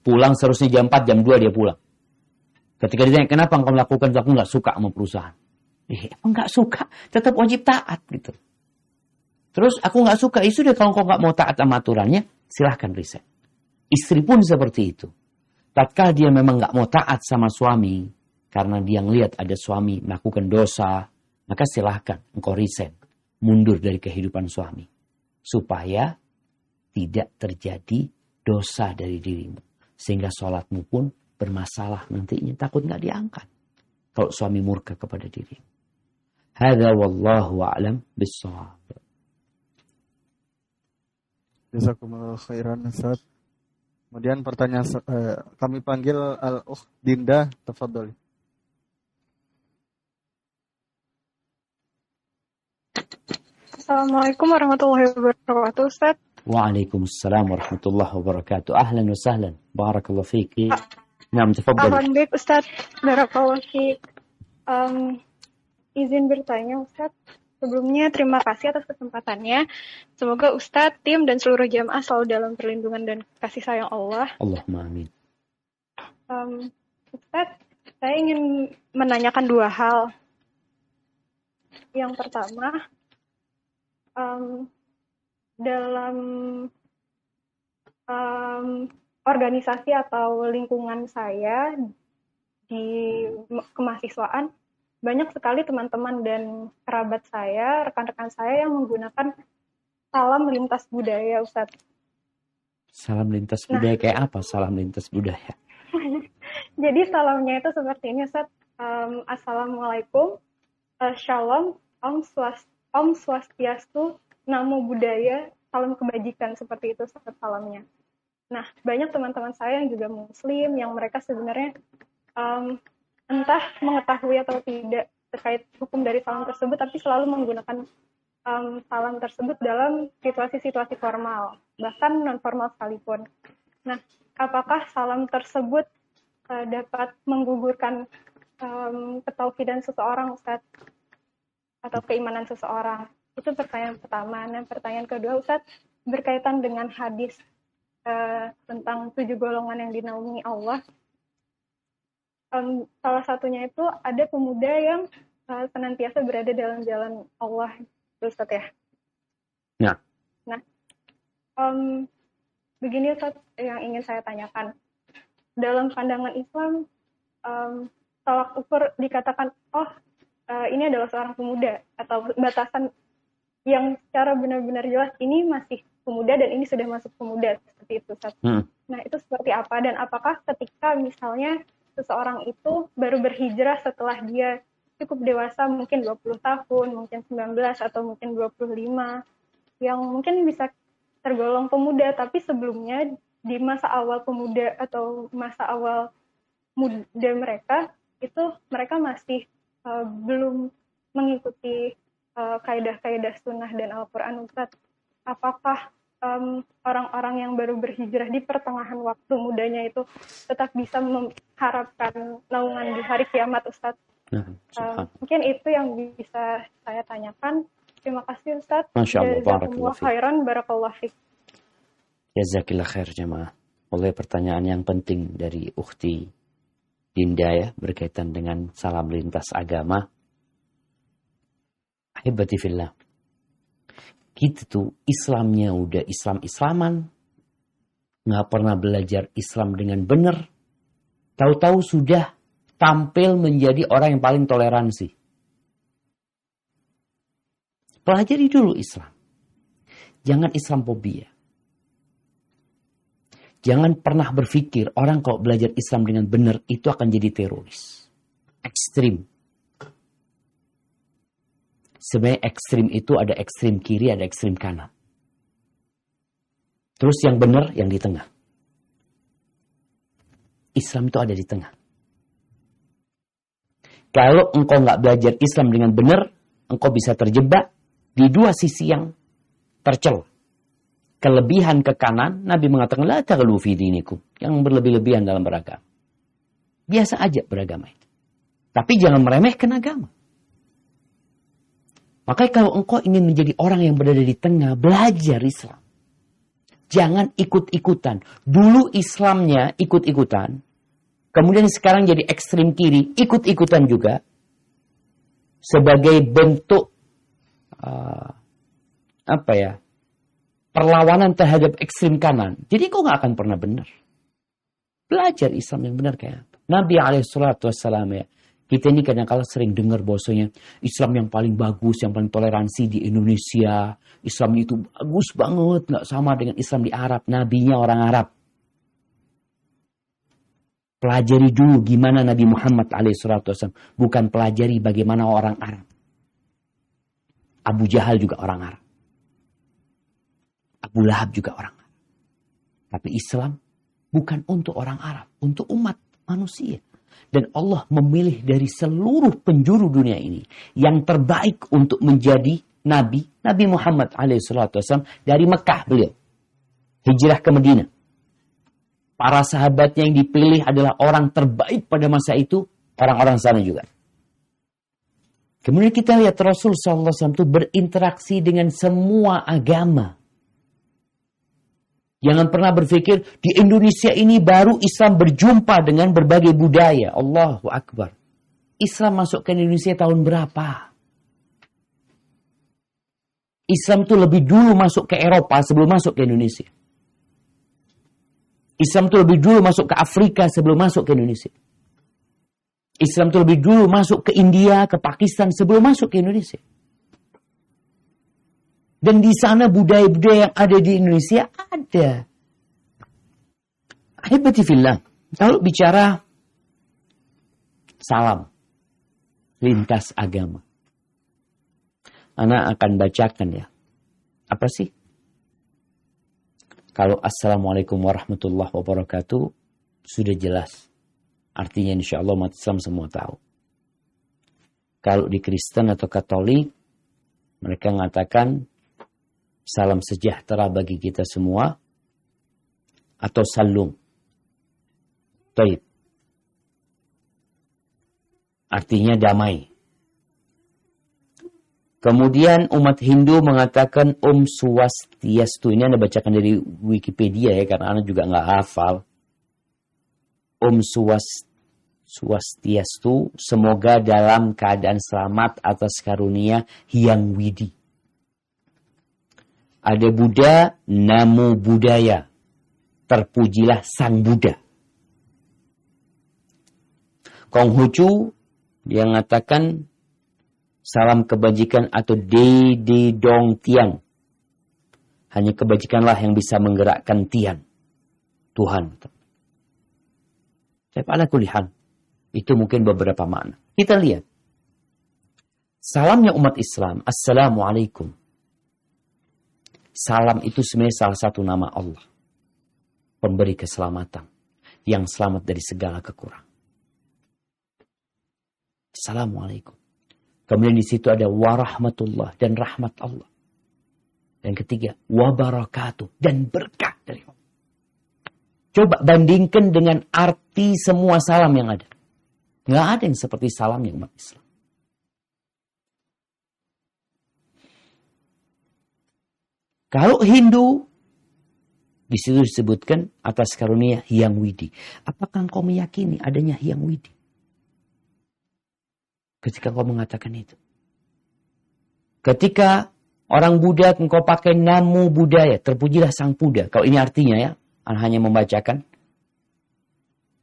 pulang seharusnya jam 4, jam 2 dia pulang. Ketika ditanya, kenapa engkau melakukan itu? Aku nggak suka sama perusahaan. Eh, emang nggak suka, tetap wajib taat gitu. Terus aku nggak suka, itu ya deh kalau engkau nggak mau taat sama aturannya, silahkan riset. Istri pun seperti itu. Tatkala dia memang nggak mau taat sama suami, karena dia ngelihat ada suami melakukan dosa, maka silahkan engkau riset, mundur dari kehidupan suami. Supaya tidak terjadi dosa dari dirimu. Sehingga sholatmu pun bermasalah nantinya. Takut nggak diangkat. Kalau suami murka kepada diri. Hada wallahu a'lam bissawab. Jazakumullah khairan Ustaz. Kemudian pertanyaan eh, kami panggil Al-Ukh Dinda, tafadhol. Assalamualaikum warahmatullahi wabarakatuh, Ustaz. Waalaikumsalam warahmatullahi wabarakatuh. Ahlan wa sahlan. Barakallahu fiik. Nah, tafadhol. Alhamdulillah, Ustaz. Barakallahu fiik. Um, izin bertanya, Ustaz. Sebelumnya terima kasih atas kesempatannya. Semoga Ustadz, tim, dan seluruh jamaah selalu dalam perlindungan dan kasih sayang Allah. Allahumma amin. Um, Ustadz, saya ingin menanyakan dua hal. Yang pertama, um, dalam um, organisasi atau lingkungan saya di kemahasiswaan banyak sekali teman-teman dan kerabat saya, rekan-rekan saya yang menggunakan salam lintas budaya, Ustaz. Salam lintas nah. budaya nah, kayak apa? Salam lintas budaya. [LAUGHS] Jadi salamnya itu seperti ini, Ustaz. Um, Assalamualaikum, uh, Shalom, Om Swast Om Swastiastu, Namo Buddhaya, Salam Kebajikan, seperti itu salamnya. Nah, banyak teman-teman saya yang juga muslim, yang mereka sebenarnya um, entah mengetahui atau tidak terkait hukum dari salam tersebut, tapi selalu menggunakan um, salam tersebut dalam situasi-situasi formal, bahkan non-formal sekalipun. Nah, apakah salam tersebut uh, dapat menggugurkan um, ketauhidan seseorang, Ustaz? atau keimanan seseorang? Itu pertanyaan pertama. Nah, pertanyaan kedua, Ustadz, berkaitan dengan hadis uh, tentang tujuh golongan yang dinaungi Allah. Um, salah satunya itu ada pemuda yang uh, senantiasa berada dalam jalan Allah, Ustadz ya. Ya. Nah, um, begini Ustadz yang ingin saya tanyakan. Dalam pandangan Islam, um, tolak ukur dikatakan, oh uh, ini adalah seorang pemuda atau batasan yang secara benar-benar jelas ini masih pemuda dan ini sudah masuk pemuda seperti itu. Hmm. Nah itu seperti apa dan apakah ketika misalnya seseorang itu baru berhijrah setelah dia cukup dewasa mungkin 20 tahun, mungkin 19 atau mungkin 25 yang mungkin bisa tergolong pemuda tapi sebelumnya di masa awal pemuda atau masa awal muda mereka itu mereka masih uh, belum mengikuti uh, kaidah-kaidah sunnah dan Al-Quran Ustaz, apakah orang orang-orang yang baru berhijrah di pertengahan waktu mudanya itu tetap bisa mengharapkan naungan di hari kiamat Ustaz? Nah, uh, mungkin itu yang bisa saya tanyakan. Terima kasih Ustaz. Masya Allah. Barakallah khairan. Barakallah fiqh. Jazakillah khair jemaah. Oleh pertanyaan yang penting dari Ukhti Dinda ya berkaitan dengan salam lintas agama. Ahibati fillah. Kita tuh Islamnya udah Islam-Islaman. Nggak pernah belajar Islam dengan benar. Tahu-tahu sudah tampil menjadi orang yang paling toleransi. Pelajari dulu Islam. Jangan Islamophobia. Jangan pernah berpikir orang kalau belajar Islam dengan benar itu akan jadi teroris. Ekstrim. Sebenarnya ekstrim itu ada ekstrim kiri, ada ekstrim kanan. Terus yang benar yang di tengah. Islam itu ada di tengah. Kalau engkau nggak belajar Islam dengan benar, engkau bisa terjebak di dua sisi yang tercel kelebihan ke kanan, Nabi mengatakan la taghlu fi dinikum, yang berlebih-lebihan dalam beragama. Biasa aja beragama itu. Tapi jangan meremehkan agama. Makanya kalau engkau ingin menjadi orang yang berada di tengah, belajar Islam. Jangan ikut-ikutan. Dulu Islamnya ikut-ikutan. Kemudian sekarang jadi ekstrim kiri, ikut-ikutan juga. Sebagai bentuk uh, apa ya perlawanan terhadap ekstrim kanan. Jadi kau nggak akan pernah benar. Belajar Islam yang benar kayak apa. Nabi alaihissalatu wassalam ya. Kita ini kadang-kala sering dengar bahwasanya Islam yang paling bagus, yang paling toleransi di Indonesia. Islam itu bagus banget, nggak sama dengan Islam di Arab. Nabinya orang Arab. Pelajari dulu gimana Nabi Muhammad alaihissalam. Bukan pelajari bagaimana orang Arab. Abu Jahal juga orang Arab. Abu Lahab juga orang Arab. Tapi Islam bukan untuk orang Arab, untuk umat manusia. Dan Allah memilih dari seluruh penjuru dunia ini yang terbaik untuk menjadi Nabi, Nabi Muhammad alaihissalam dari Mekah beliau. Hijrah ke Medina. Para sahabatnya yang dipilih adalah orang terbaik pada masa itu, orang-orang sana juga. Kemudian kita lihat Rasul SAW itu berinteraksi dengan semua agama. Jangan pernah berpikir di Indonesia ini baru Islam berjumpa dengan berbagai budaya. Allahu Akbar. Islam masuk ke Indonesia tahun berapa? Islam itu lebih dulu masuk ke Eropa sebelum masuk ke Indonesia. Islam itu lebih dulu masuk ke Afrika sebelum masuk ke Indonesia. Islam itu lebih dulu masuk ke India, ke Pakistan sebelum masuk ke Indonesia. Dan di sana budaya-budaya yang ada di Indonesia ada. Hebatifillah. Kalau bicara salam, lintas agama. Anak akan bacakan ya. Apa sih? Kalau Assalamualaikum warahmatullahi wabarakatuh, sudah jelas. Artinya insya Allah umat Islam semua tahu. Kalau di Kristen atau Katolik, mereka mengatakan salam sejahtera bagi kita semua atau salum. Taib. Artinya damai. Kemudian umat Hindu mengatakan Om Swastiastu. Ini Anda bacakan dari Wikipedia ya, karena Anda juga nggak hafal. Om Swastiastu, semoga dalam keadaan selamat atas karunia Hyang Widi. Ada Buddha, namo budaya. Terpujilah sang Buddha. Konghucu dia mengatakan salam kebajikan atau de de dong tiang. Hanya kebajikanlah yang bisa menggerakkan tiang. Tuhan. Saya pada kulihan. Itu mungkin beberapa makna. Kita lihat. Salamnya umat Islam. Assalamualaikum. Salam itu sebenarnya salah satu nama Allah. Pemberi keselamatan. Yang selamat dari segala kekurangan. Assalamualaikum. Kemudian di situ ada warahmatullah dan rahmat Allah. Dan ketiga, wabarakatuh dan berkah dari Allah. Coba bandingkan dengan arti semua salam yang ada. Nggak ada yang seperti salam yang umat Islam. Kalau Hindu, di situ disebutkan atas karunia Hyang Widi. Apakah engkau meyakini adanya Hyang Widi? Ketika kau mengatakan itu. Ketika orang Buddha engkau pakai namu budaya, terpujilah sang Buddha. Kalau ini artinya ya, hanya membacakan.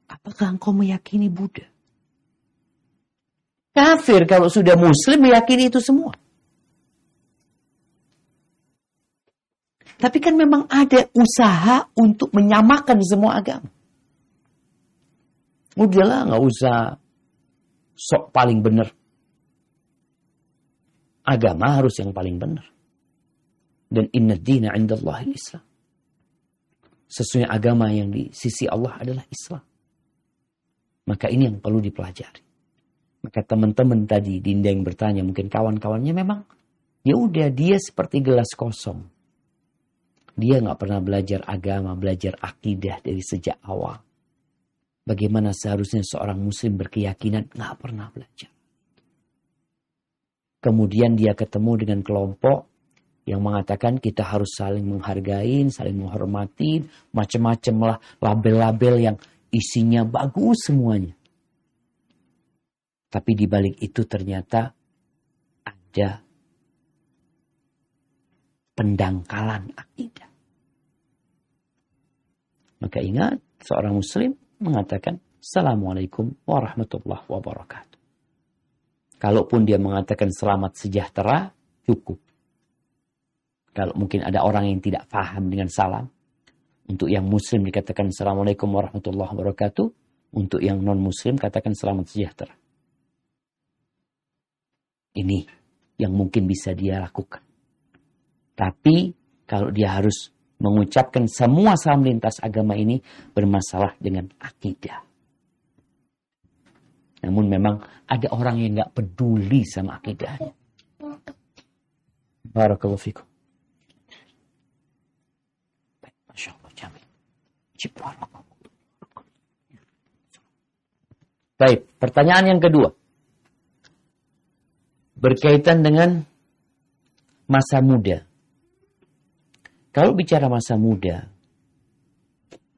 Apakah engkau meyakini Buddha? Kafir kalau sudah muslim meyakini itu semua. Tapi kan memang ada usaha untuk menyamakan semua agama. Udahlah nggak usah sok paling benar. Agama harus yang paling benar. Dan inna dina indallahi islam. Sesungguhnya agama yang di sisi Allah adalah Islam. Maka ini yang perlu dipelajari. Maka teman-teman tadi Dinda yang bertanya, mungkin kawan-kawannya memang ya udah dia seperti gelas kosong dia nggak pernah belajar agama, belajar akidah dari sejak awal. Bagaimana seharusnya seorang muslim berkeyakinan nggak pernah belajar. Kemudian dia ketemu dengan kelompok yang mengatakan kita harus saling menghargai, saling menghormati, macam-macam lah label-label yang isinya bagus semuanya. Tapi di balik itu ternyata ada pendangkalan akidah. Maka ingat, seorang muslim mengatakan, Assalamualaikum warahmatullahi wabarakatuh. Kalaupun dia mengatakan selamat sejahtera, cukup. Kalau mungkin ada orang yang tidak paham dengan salam, untuk yang muslim dikatakan Assalamualaikum warahmatullahi wabarakatuh, untuk yang non-muslim katakan selamat sejahtera. Ini yang mungkin bisa dia lakukan. Tapi kalau dia harus mengucapkan semua salam lintas agama ini bermasalah dengan akidah. Namun memang ada orang yang nggak peduli sama akidahnya. Barakallahu fikum. Baik, pertanyaan yang kedua. Berkaitan dengan masa muda. Kalau bicara masa muda,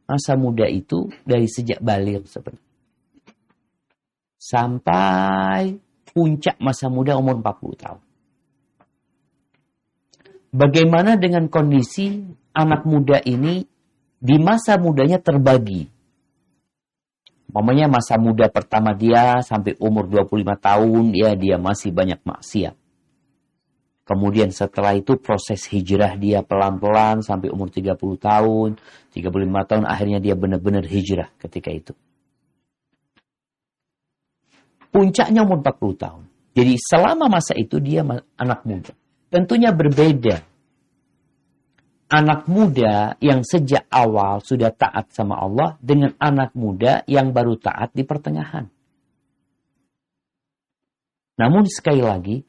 masa muda itu dari sejak balik sebenarnya. Sampai puncak masa muda umur 40 tahun. Bagaimana dengan kondisi anak muda ini di masa mudanya terbagi? Mamanya masa muda pertama dia sampai umur 25 tahun, ya dia masih banyak maksiat. Kemudian setelah itu proses hijrah dia pelan-pelan sampai umur 30 tahun, 35 tahun akhirnya dia benar-benar hijrah ketika itu. Puncaknya umur 40 tahun. Jadi selama masa itu dia anak muda. Tentunya berbeda. Anak muda yang sejak awal sudah taat sama Allah dengan anak muda yang baru taat di pertengahan. Namun sekali lagi,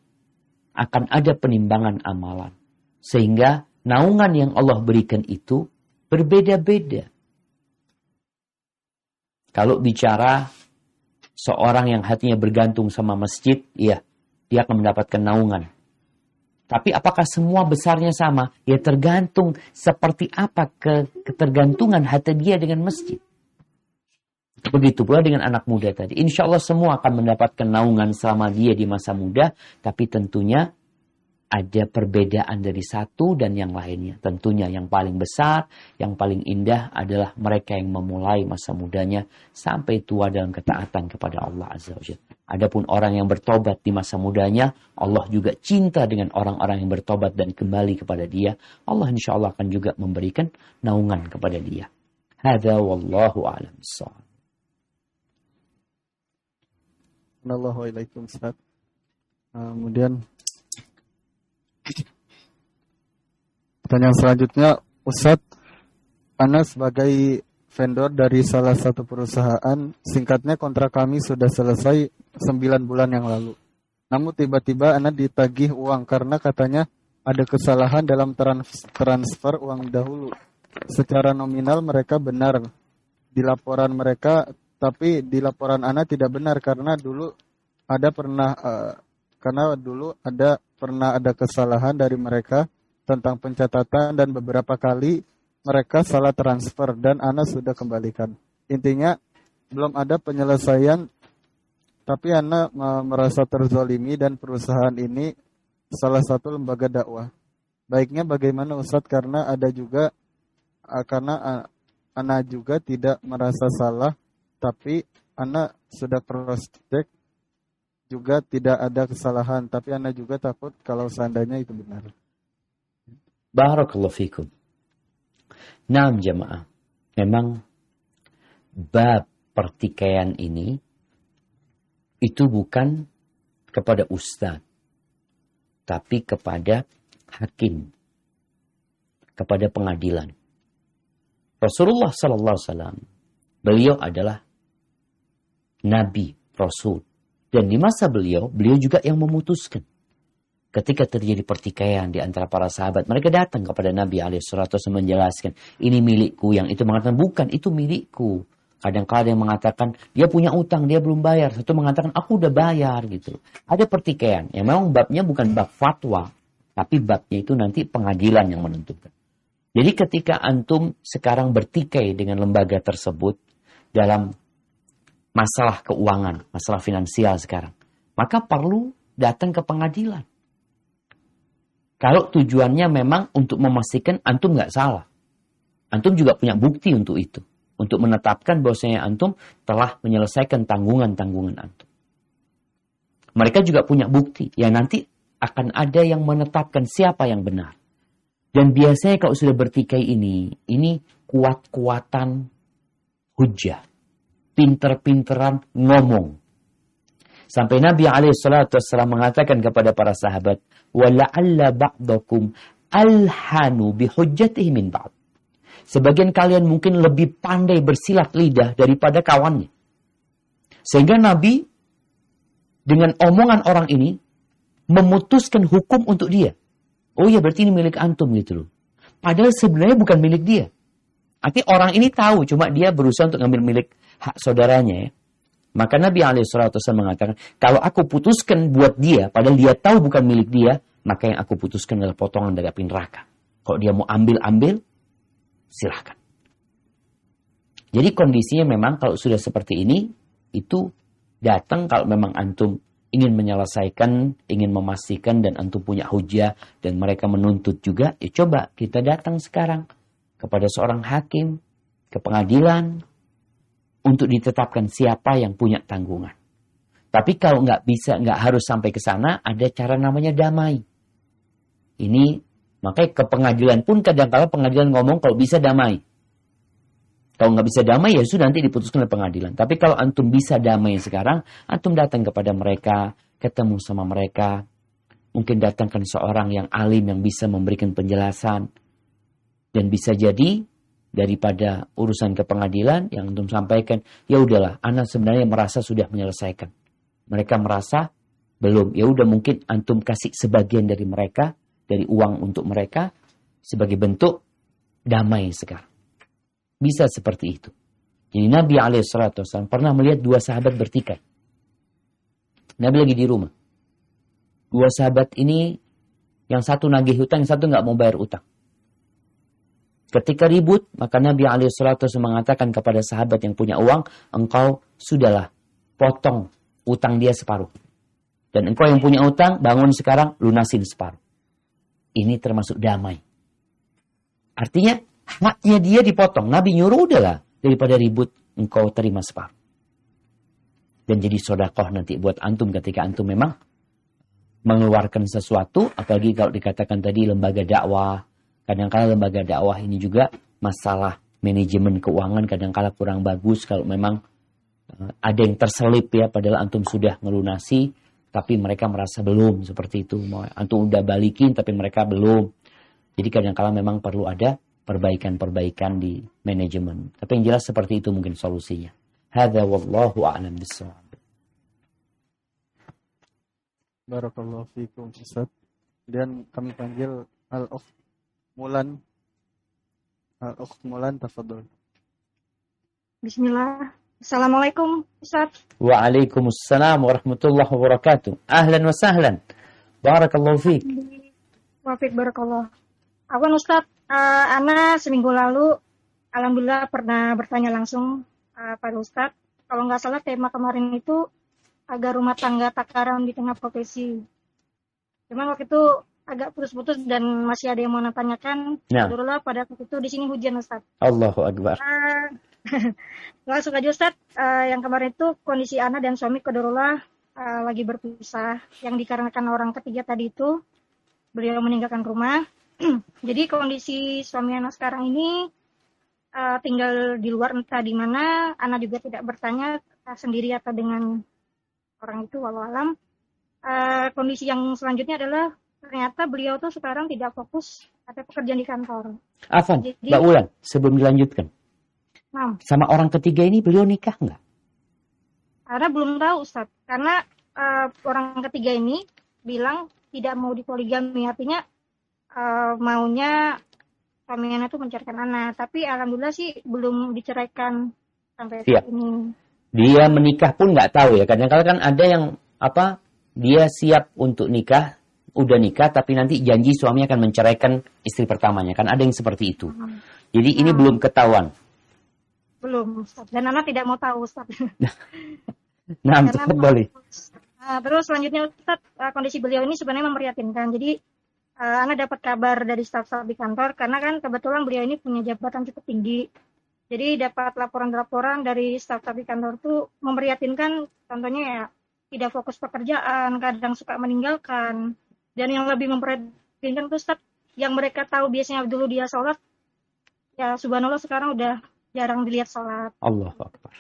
akan ada penimbangan amalan. Sehingga naungan yang Allah berikan itu berbeda-beda. Kalau bicara seorang yang hatinya bergantung sama masjid, iya, dia akan mendapatkan naungan. Tapi apakah semua besarnya sama? Ya tergantung seperti apa ke ketergantungan hati dia dengan masjid. Begitu pula dengan anak muda tadi. Insya Allah semua akan mendapatkan naungan selama dia di masa muda. Tapi tentunya ada perbedaan dari satu dan yang lainnya. Tentunya yang paling besar, yang paling indah adalah mereka yang memulai masa mudanya sampai tua dalam ketaatan kepada Allah Azza wa Adapun orang yang bertobat di masa mudanya, Allah juga cinta dengan orang-orang yang bertobat dan kembali kepada dia. Allah insya Allah akan juga memberikan naungan kepada dia. Hada wallahu a'lam Assalamualaikum Ustaz. Uh, kemudian pertanyaan selanjutnya Ustaz, Ana sebagai vendor dari salah satu perusahaan, singkatnya kontrak kami sudah selesai 9 bulan yang lalu. Namun tiba-tiba Ana ditagih uang karena katanya ada kesalahan dalam transfer uang dahulu. Secara nominal mereka benar. Di laporan mereka tapi di laporan Ana tidak benar karena dulu ada pernah uh, karena dulu ada pernah ada kesalahan dari mereka tentang pencatatan dan beberapa kali mereka salah transfer dan Ana sudah kembalikan. Intinya belum ada penyelesaian tapi Ana merasa terzolimi dan perusahaan ini salah satu lembaga dakwah. Baiknya bagaimana Ustadz karena ada juga uh, karena uh, Ana juga tidak merasa salah tapi anak sudah cross check juga tidak ada kesalahan tapi anak juga takut kalau seandainya itu benar. Barakallahu fikum. Naam jamaah. Memang bab pertikaian ini itu bukan kepada ustaz tapi kepada hakim kepada pengadilan. Rasulullah sallallahu alaihi wasallam beliau adalah nabi, rasul. Dan di masa beliau, beliau juga yang memutuskan. Ketika terjadi pertikaian di antara para sahabat, mereka datang kepada Nabi alaihissalam menjelaskan, ini milikku, yang itu mengatakan, bukan, itu milikku. Kadang-kadang yang mengatakan, dia punya utang, dia belum bayar. Satu mengatakan, aku udah bayar, gitu. Ada pertikaian. Ya memang babnya bukan bab fatwa, tapi babnya itu nanti pengadilan yang menentukan. Jadi ketika antum sekarang bertikai dengan lembaga tersebut dalam masalah keuangan, masalah finansial sekarang. Maka perlu datang ke pengadilan. Kalau tujuannya memang untuk memastikan antum nggak salah. Antum juga punya bukti untuk itu. Untuk menetapkan bahwasanya antum telah menyelesaikan tanggungan-tanggungan antum. Mereka juga punya bukti yang nanti akan ada yang menetapkan siapa yang benar. Dan biasanya kalau sudah bertikai ini, ini kuat-kuatan hujah Pinter-pinteran ngomong. Sampai Nabi SAW mengatakan kepada para sahabat, وَلَعَلَّ بَعْضَكُمْ أَلْحَنُوا بِحُجَّتِهِ مِنْ بَعْضٍ Sebagian kalian mungkin lebih pandai bersilat lidah daripada kawannya. Sehingga Nabi dengan omongan orang ini memutuskan hukum untuk dia. Oh ya berarti ini milik antum gitu loh. Padahal sebenarnya bukan milik dia. Artinya orang ini tahu, cuma dia berusaha untuk ngambil milik hak saudaranya ya. Maka Nabi SAW mengatakan, kalau aku putuskan buat dia, padahal dia tahu bukan milik dia, maka yang aku putuskan adalah potongan dari api neraka. Kalau dia mau ambil-ambil, silahkan. Jadi kondisinya memang kalau sudah seperti ini, itu datang kalau memang antum ingin menyelesaikan, ingin memastikan dan antum punya hujah dan mereka menuntut juga, ya coba kita datang sekarang kepada seorang hakim, ke pengadilan untuk ditetapkan siapa yang punya tanggungan. Tapi kalau nggak bisa, nggak harus sampai ke sana, ada cara namanya damai. Ini makanya ke pengadilan pun kadang-kala pengadilan ngomong kalau bisa damai. Kalau nggak bisa damai ya sudah nanti diputuskan oleh pengadilan. Tapi kalau antum bisa damai sekarang, antum datang kepada mereka, ketemu sama mereka, mungkin datangkan seorang yang alim yang bisa memberikan penjelasan dan bisa jadi daripada urusan ke pengadilan yang antum sampaikan, ya udahlah, anak sebenarnya merasa sudah menyelesaikan. Mereka merasa belum, ya udah mungkin antum kasih sebagian dari mereka, dari uang untuk mereka sebagai bentuk damai sekarang. Bisa seperti itu. Jadi Nabi SAW pernah melihat dua sahabat bertikai. Nabi lagi di rumah. Dua sahabat ini, yang satu nagih hutang, yang satu nggak mau bayar utang. Ketika ribut, maka Nabi SAW mengatakan kepada sahabat yang punya uang, engkau sudahlah potong utang dia separuh. Dan engkau yang punya utang, bangun sekarang, lunasin separuh. Ini termasuk damai. Artinya, Haknya dia dipotong. Nabi nyuruh udahlah. Daripada ribut, engkau terima separuh. Dan jadi sodakoh nanti buat antum ketika antum memang mengeluarkan sesuatu. Apalagi kalau dikatakan tadi lembaga dakwah. Kadang-kala lembaga dakwah ini juga masalah manajemen keuangan kadang-kala kurang bagus kalau memang eh, ada yang terselip ya padahal antum sudah melunasi tapi mereka merasa belum seperti itu antum udah balikin tapi mereka belum jadi kadang-kala memang perlu ada perbaikan-perbaikan di manajemen. Tapi yang jelas seperti itu mungkin solusinya. Hadza wallahu a'lam bissawab. Barakallahu fiikum Ustaz. Dan kami panggil Al-Ukh Mulan. Al-Ukh Mulan tafadhol. Bismillah. Assalamualaikum Ustaz. Waalaikumsalam warahmatullahi wabarakatuh. Ahlan wa sahlan. Barakallahu fiik. Wafik barakallah. Aku Ustaz Uh, Ana seminggu lalu, alhamdulillah pernah bertanya langsung uh, pada Ustadz. Kalau nggak salah tema kemarin itu agar rumah tangga takaran di tengah profesi. Cuma waktu itu agak putus-putus dan masih ada yang mau tanyakan. Ya. Alhamdulillah pada waktu itu di sini hujan Ustadz. Allahu Akbar. [LAUGHS] Uh, langsung aja Ustadz, uh, yang kemarin itu kondisi Ana dan suami Kodorullah uh, lagi berpisah. Yang dikarenakan orang ketiga tadi itu, beliau meninggalkan rumah [CLEARS THROAT] Jadi kondisi suami anak sekarang ini uh, tinggal di luar entah di mana. Anak juga tidak bertanya uh, sendiri atau dengan orang itu walau alam. Uh, kondisi yang selanjutnya adalah ternyata beliau tuh sekarang tidak fokus ada pekerjaan di kantor. Afan, Jadi, Mbak Ulan, sebelum dilanjutkan. Nah, sama orang ketiga ini beliau nikah nggak? Karena belum tahu Ustaz. Karena uh, orang ketiga ini bilang tidak mau dipoligami. Artinya uh, maunya suaminya itu menceraikan anak, tapi alhamdulillah sih belum diceraikan sampai saat ini. Dia menikah pun nggak tahu ya. Kadang-kadang kan ada yang apa dia siap untuk nikah, udah nikah tapi nanti janji suami akan menceraikan istri pertamanya. Kan ada yang seperti itu. Hmm. Jadi ini nah. belum ketahuan. Belum, Ustaz. Dan anak tidak mau tahu, Ustaz. [LAUGHS] nah, boleh. Nah, terus selanjutnya Ustaz, eh, kondisi beliau ini sebenarnya memprihatinkan. Jadi uh, Ana dapat kabar dari staf-staf di kantor karena kan kebetulan beliau ini punya jabatan cukup tinggi. Jadi dapat laporan-laporan dari staf-staf di kantor tuh memprihatinkan contohnya ya tidak fokus pekerjaan, kadang suka meninggalkan. Dan yang lebih memperhatikan tuh Ustaz, yang mereka tahu biasanya dulu dia sholat, ya subhanallah sekarang udah jarang dilihat sholat. Allah Akbar.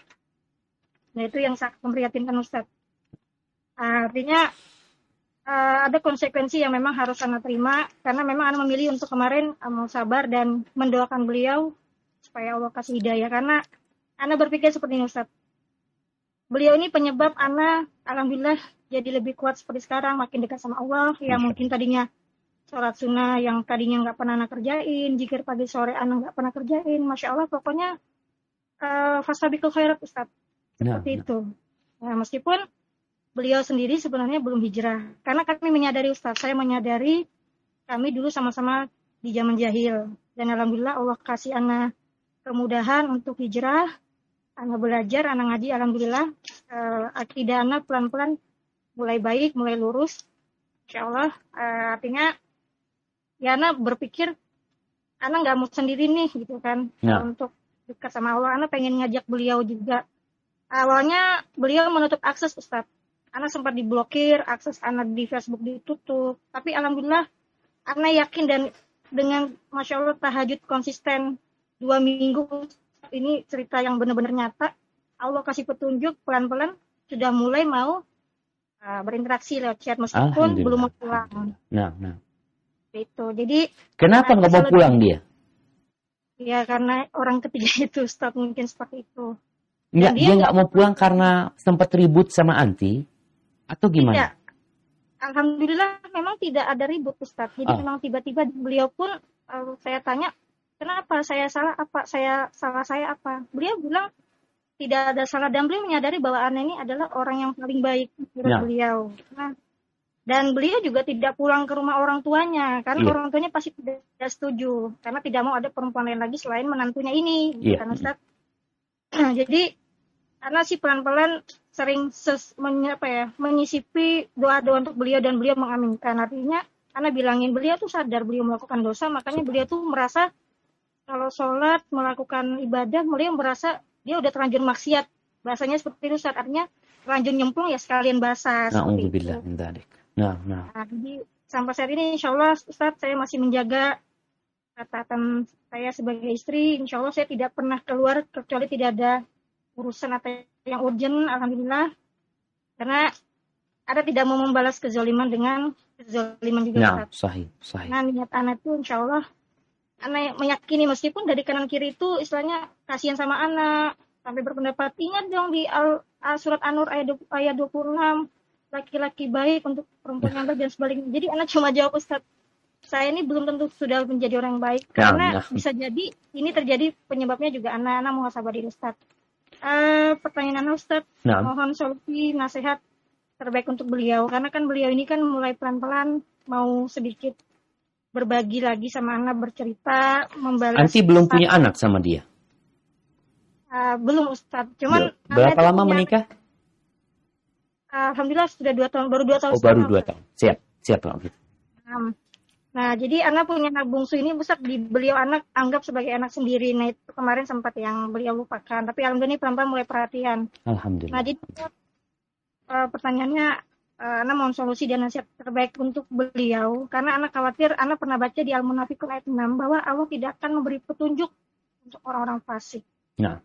Nah itu yang sangat memprihatinkan Ustaz. Artinya uh, ada konsekuensi yang memang harus Anda terima karena memang Anda memilih untuk kemarin uh, mau sabar dan mendoakan beliau supaya Allah kasih hidayah karena Anda berpikir seperti ini Ustaz. Beliau ini penyebab Anda alhamdulillah jadi lebih kuat seperti sekarang makin dekat sama Allah yang mungkin tadinya sholat sunnah yang tadinya nggak pernah anak kerjain, jikir pagi sore anak nggak pernah kerjain, masya Allah pokoknya uh, fasabikul khairat Ustaz. Nah, Seperti nah, itu. Nah, meskipun beliau sendiri sebenarnya belum hijrah. Karena kami menyadari Ustaz, saya menyadari kami dulu sama-sama di zaman jahil. Dan Alhamdulillah Allah kasih anak kemudahan untuk hijrah, anak belajar, anak ngaji, Alhamdulillah uh, akidah anak pelan-pelan mulai baik, mulai lurus. Insya Allah, uh, artinya ya anak berpikir anak nggak mau sendiri nih gitu kan ya. untuk dekat sama Allah. Anak pengen ngajak beliau juga. Awalnya beliau menutup akses Ustaz anak sempat diblokir, akses anak di Facebook ditutup. Tapi alhamdulillah, anak yakin dan dengan masya Allah tahajud konsisten dua minggu ini cerita yang benar-benar nyata. Allah kasih petunjuk pelan-pelan sudah mulai mau uh, berinteraksi lewat chat meskipun belum mau pulang. Nah, nah. Itu. Jadi kenapa nggak mau pulang dia? Ya karena orang ketiga [LAUGHS] itu stop mungkin seperti itu. Enggak, dia nggak mau pulang karena sempat ribut sama anti atau gimana? Tidak. Alhamdulillah memang tidak ada ribut Ustaz. Jadi oh. memang tiba-tiba beliau pun uh, saya tanya kenapa saya salah apa saya salah saya apa. Beliau bilang tidak ada salah dan beliau menyadari bahwa Ana ini adalah orang yang paling baik menurut ya. beliau. Nah, dan beliau juga tidak pulang ke rumah orang tuanya karena ya. orang tuanya pasti tidak setuju karena tidak mau ada perempuan lain lagi selain menantunya ini, ya. kan Ustaz. [CLEARS THROAT] Jadi karena sih pelan-pelan sering ses, men, apa ya, menyisipi doa-doa untuk beliau dan beliau mengaminkan. Artinya, karena bilangin beliau tuh sadar beliau melakukan dosa, makanya beliau tuh merasa kalau sholat, melakukan ibadah, beliau merasa dia udah terlanjur maksiat. Bahasanya seperti itu, saat artinya terlanjur nyemplung ya sekalian basah. Nah, Nah, nah. nah, jadi sampai saat ini insya Allah Ustaz saya masih menjaga catatan saya sebagai istri, insya Allah saya tidak pernah keluar kecuali tidak ada urusan apa yang urgent alhamdulillah karena ada tidak mau membalas kezaliman dengan kezaliman juga ya, sahih sahih nah niat anak itu insya Allah anak meyakini meskipun dari kanan kiri itu istilahnya kasihan sama anak sampai berpendapat ingat dong di al, al surat An-Nur ayat ayat 26 laki-laki baik untuk perempuan yang baik dan sebaliknya jadi anak cuma jawab Ustaz saya ini belum tentu sudah menjadi orang baik ya, karena ya. bisa jadi ini terjadi penyebabnya juga anak-anak mau sabar diri Ustaz Uh, pertanyaan Ustadz, nah. mohon solusi nasihat terbaik untuk beliau karena kan beliau ini kan mulai pelan-pelan mau sedikit berbagi lagi sama anak bercerita membalas. Anti belum punya anak sama dia? Uh, belum Ustadz, cuman berapa lama punya, menikah? Alhamdulillah sudah dua tahun, baru dua tahun. Oh baru dua tahun, siap, siap. Um, Nah, jadi anak punya anak bungsu ini besar di beliau anak anggap sebagai anak sendiri. Nah, itu kemarin sempat yang beliau lupakan. Tapi alhamdulillah ini pelan-pelan mulai perhatian. Alhamdulillah. Nah, jadi uh, pertanyaannya, uh, anak mohon solusi dan nasihat terbaik untuk beliau. Karena anak khawatir, anak pernah baca di Al-Munafikun ayat 6 bahwa Allah tidak akan memberi petunjuk untuk orang-orang fasik. Nah.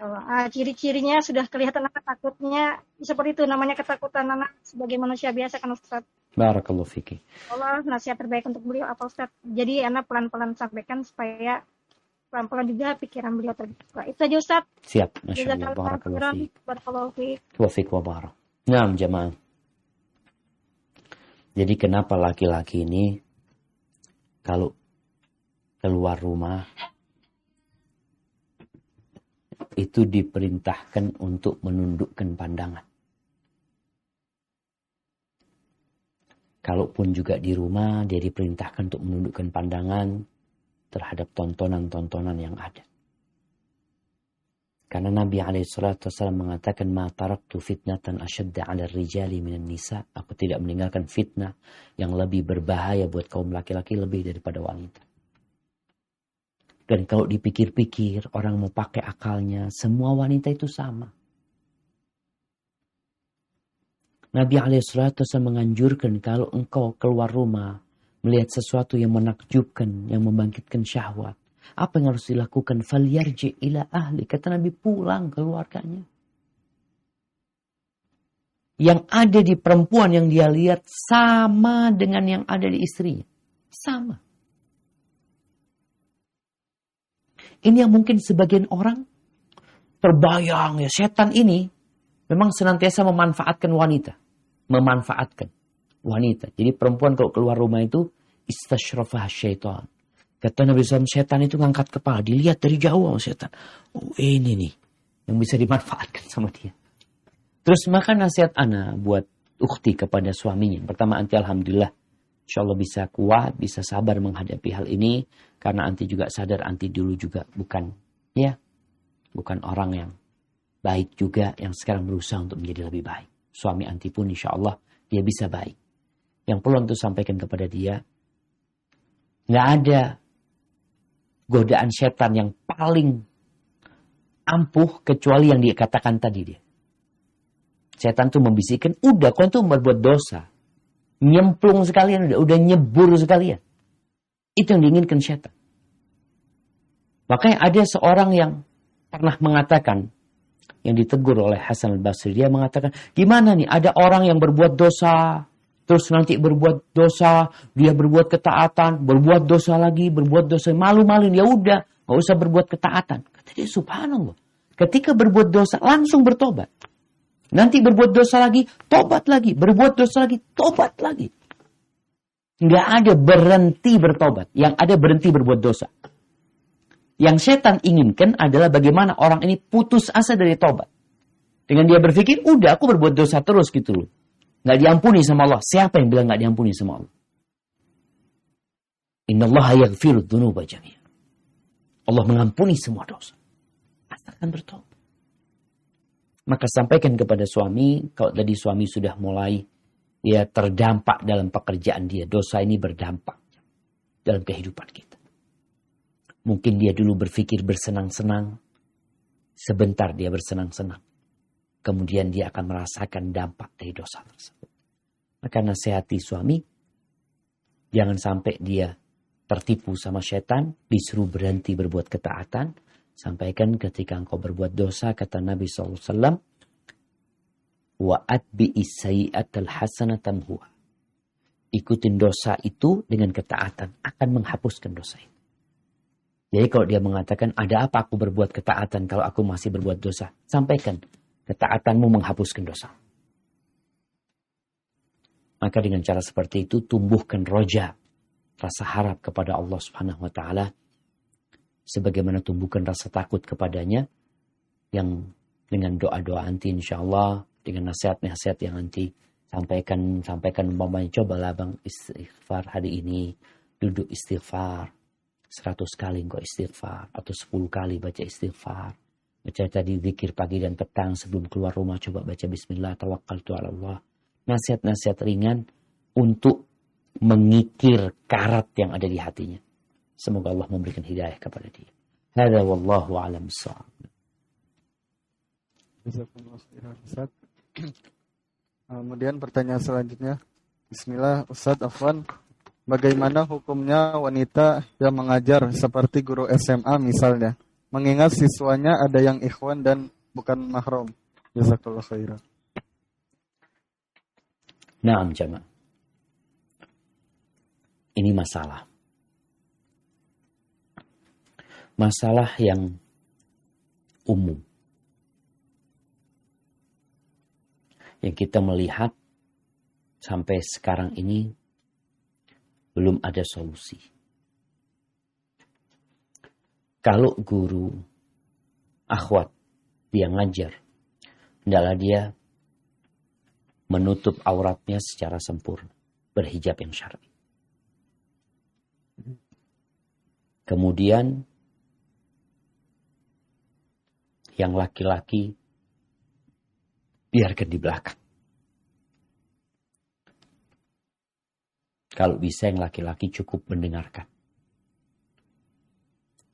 Uh, ciri-cirinya sudah kelihatan anak takutnya seperti itu namanya ketakutan anak sebagai manusia biasa kan Ustaz. Barakallahu fiki. Allah nasihat terbaik untuk beliau apa Ustaz? Jadi anak pelan-pelan sampaikan supaya pelan-pelan juga pikiran beliau terbuka. Itu saja Ustaz. Siap. Masya Allah. Barakallahu fik. Wafik wa barak. Nah, jamaah. Jadi kenapa laki-laki ini kalau keluar rumah itu diperintahkan untuk menundukkan pandangan. Kalaupun juga di rumah, dia diperintahkan untuk menundukkan pandangan terhadap tontonan-tontonan yang ada. Karena Nabi SAW mengatakan, Ma taraktu fitnatan asyadda ala rijali minan nisa. Aku tidak meninggalkan fitnah yang lebih berbahaya buat kaum laki-laki lebih daripada wanita. Dan kalau dipikir-pikir, orang mau pakai akalnya, semua wanita itu sama. Nabi alaihissalatu menganjurkan kalau engkau keluar rumah melihat sesuatu yang menakjubkan, yang membangkitkan syahwat. Apa yang harus dilakukan? Falyarji ila ahli. Kata Nabi pulang keluarganya. Yang ada di perempuan yang dia lihat sama dengan yang ada di istrinya. Sama. Ini yang mungkin sebagian orang terbayang ya setan ini memang senantiasa memanfaatkan wanita. Memanfaatkan wanita. Jadi perempuan kalau keluar rumah itu istasyrafah syaitan. Kata Nabi SAW, setan itu ngangkat kepala. Dilihat dari jauh sama setan. Oh ini nih. Yang bisa dimanfaatkan [LAUGHS] sama dia. Terus maka nasihat Ana buat ukti kepada suaminya. Pertama anti Alhamdulillah. Insya Allah bisa kuat, bisa sabar menghadapi hal ini. Karena anti juga sadar anti dulu juga bukan ya bukan orang yang baik juga yang sekarang berusaha untuk menjadi lebih baik. Suami anti pun insya Allah dia bisa baik. Yang perlu untuk sampaikan kepada dia, nggak ada godaan setan yang paling ampuh kecuali yang dikatakan tadi dia. Setan tuh membisikkan, udah kau tuh berbuat dosa. Nyemplung sekalian, udah, udah nyebur sekalian. Itu yang diinginkan setan. Makanya ada seorang yang pernah mengatakan, yang ditegur oleh Hasan al-Basri, dia mengatakan, gimana nih ada orang yang berbuat dosa, terus nanti berbuat dosa, dia berbuat ketaatan, berbuat dosa lagi, berbuat dosa, malu-maluin, ya udah, nggak usah berbuat ketaatan. Kata dia, subhanallah. Ketika berbuat dosa, langsung bertobat. Nanti berbuat dosa lagi, tobat lagi. Berbuat dosa lagi, tobat lagi. Nggak ada berhenti bertobat. Yang ada berhenti berbuat dosa. Yang setan inginkan adalah bagaimana orang ini putus asa dari tobat. Dengan dia berpikir, udah aku berbuat dosa terus gitu loh. Nggak diampuni sama Allah. Siapa yang bilang nggak diampuni sama Allah? Inna Allah yaghfiru dhunuba. Allah mengampuni semua dosa. Asalkan bertobat. Maka sampaikan kepada suami, kalau tadi suami sudah mulai ya terdampak dalam pekerjaan dia, dosa ini berdampak dalam kehidupan kita. Mungkin dia dulu berpikir bersenang-senang, sebentar dia bersenang-senang. Kemudian dia akan merasakan dampak dari dosa tersebut. Maka nasihati suami, jangan sampai dia tertipu sama setan, disuruh berhenti berbuat ketaatan, Sampaikan ketika engkau berbuat dosa, kata Nabi SAW, wa atbi'i sayyi'atal hasanatan huwa. Ikutin dosa itu dengan ketaatan akan menghapuskan dosa itu. Jadi kalau dia mengatakan ada apa aku berbuat ketaatan kalau aku masih berbuat dosa, sampaikan ketaatanmu menghapuskan dosa. Maka dengan cara seperti itu tumbuhkan roja, rasa harap kepada Allah Subhanahu wa taala. Sebagaimana tumbuhkan rasa takut kepadanya yang dengan doa-doa anti insya Allah dengan nasihat-nasihat yang anti sampaikan sampaikan umpamanya cobalah bang istighfar hari ini. Duduk istighfar. Seratus kali engkau istighfar atau sepuluh kali baca istighfar baca tadi zikir pagi dan petang sebelum keluar rumah coba baca bismillah tawakal tu Allah nasihat-nasihat ringan untuk mengikir karat yang ada di hatinya Semoga Allah memberikan hidayah kepada dia. Hada wallahu alam [CLEARS THROAT] Kemudian pertanyaan selanjutnya. Bismillah Ustadz Afwan. Bagaimana hukumnya wanita yang mengajar seperti guru SMA misalnya? Mengingat siswanya ada yang ikhwan dan bukan mahram. Jazakallah khairan. Naam jamaah. Ini masalah. masalah yang umum. Yang kita melihat sampai sekarang ini belum ada solusi. Kalau guru akhwat dia ngajar, hendaklah dia menutup auratnya secara sempurna, berhijab yang syar'i. Kemudian yang laki-laki biarkan di belakang. Kalau bisa yang laki-laki cukup mendengarkan.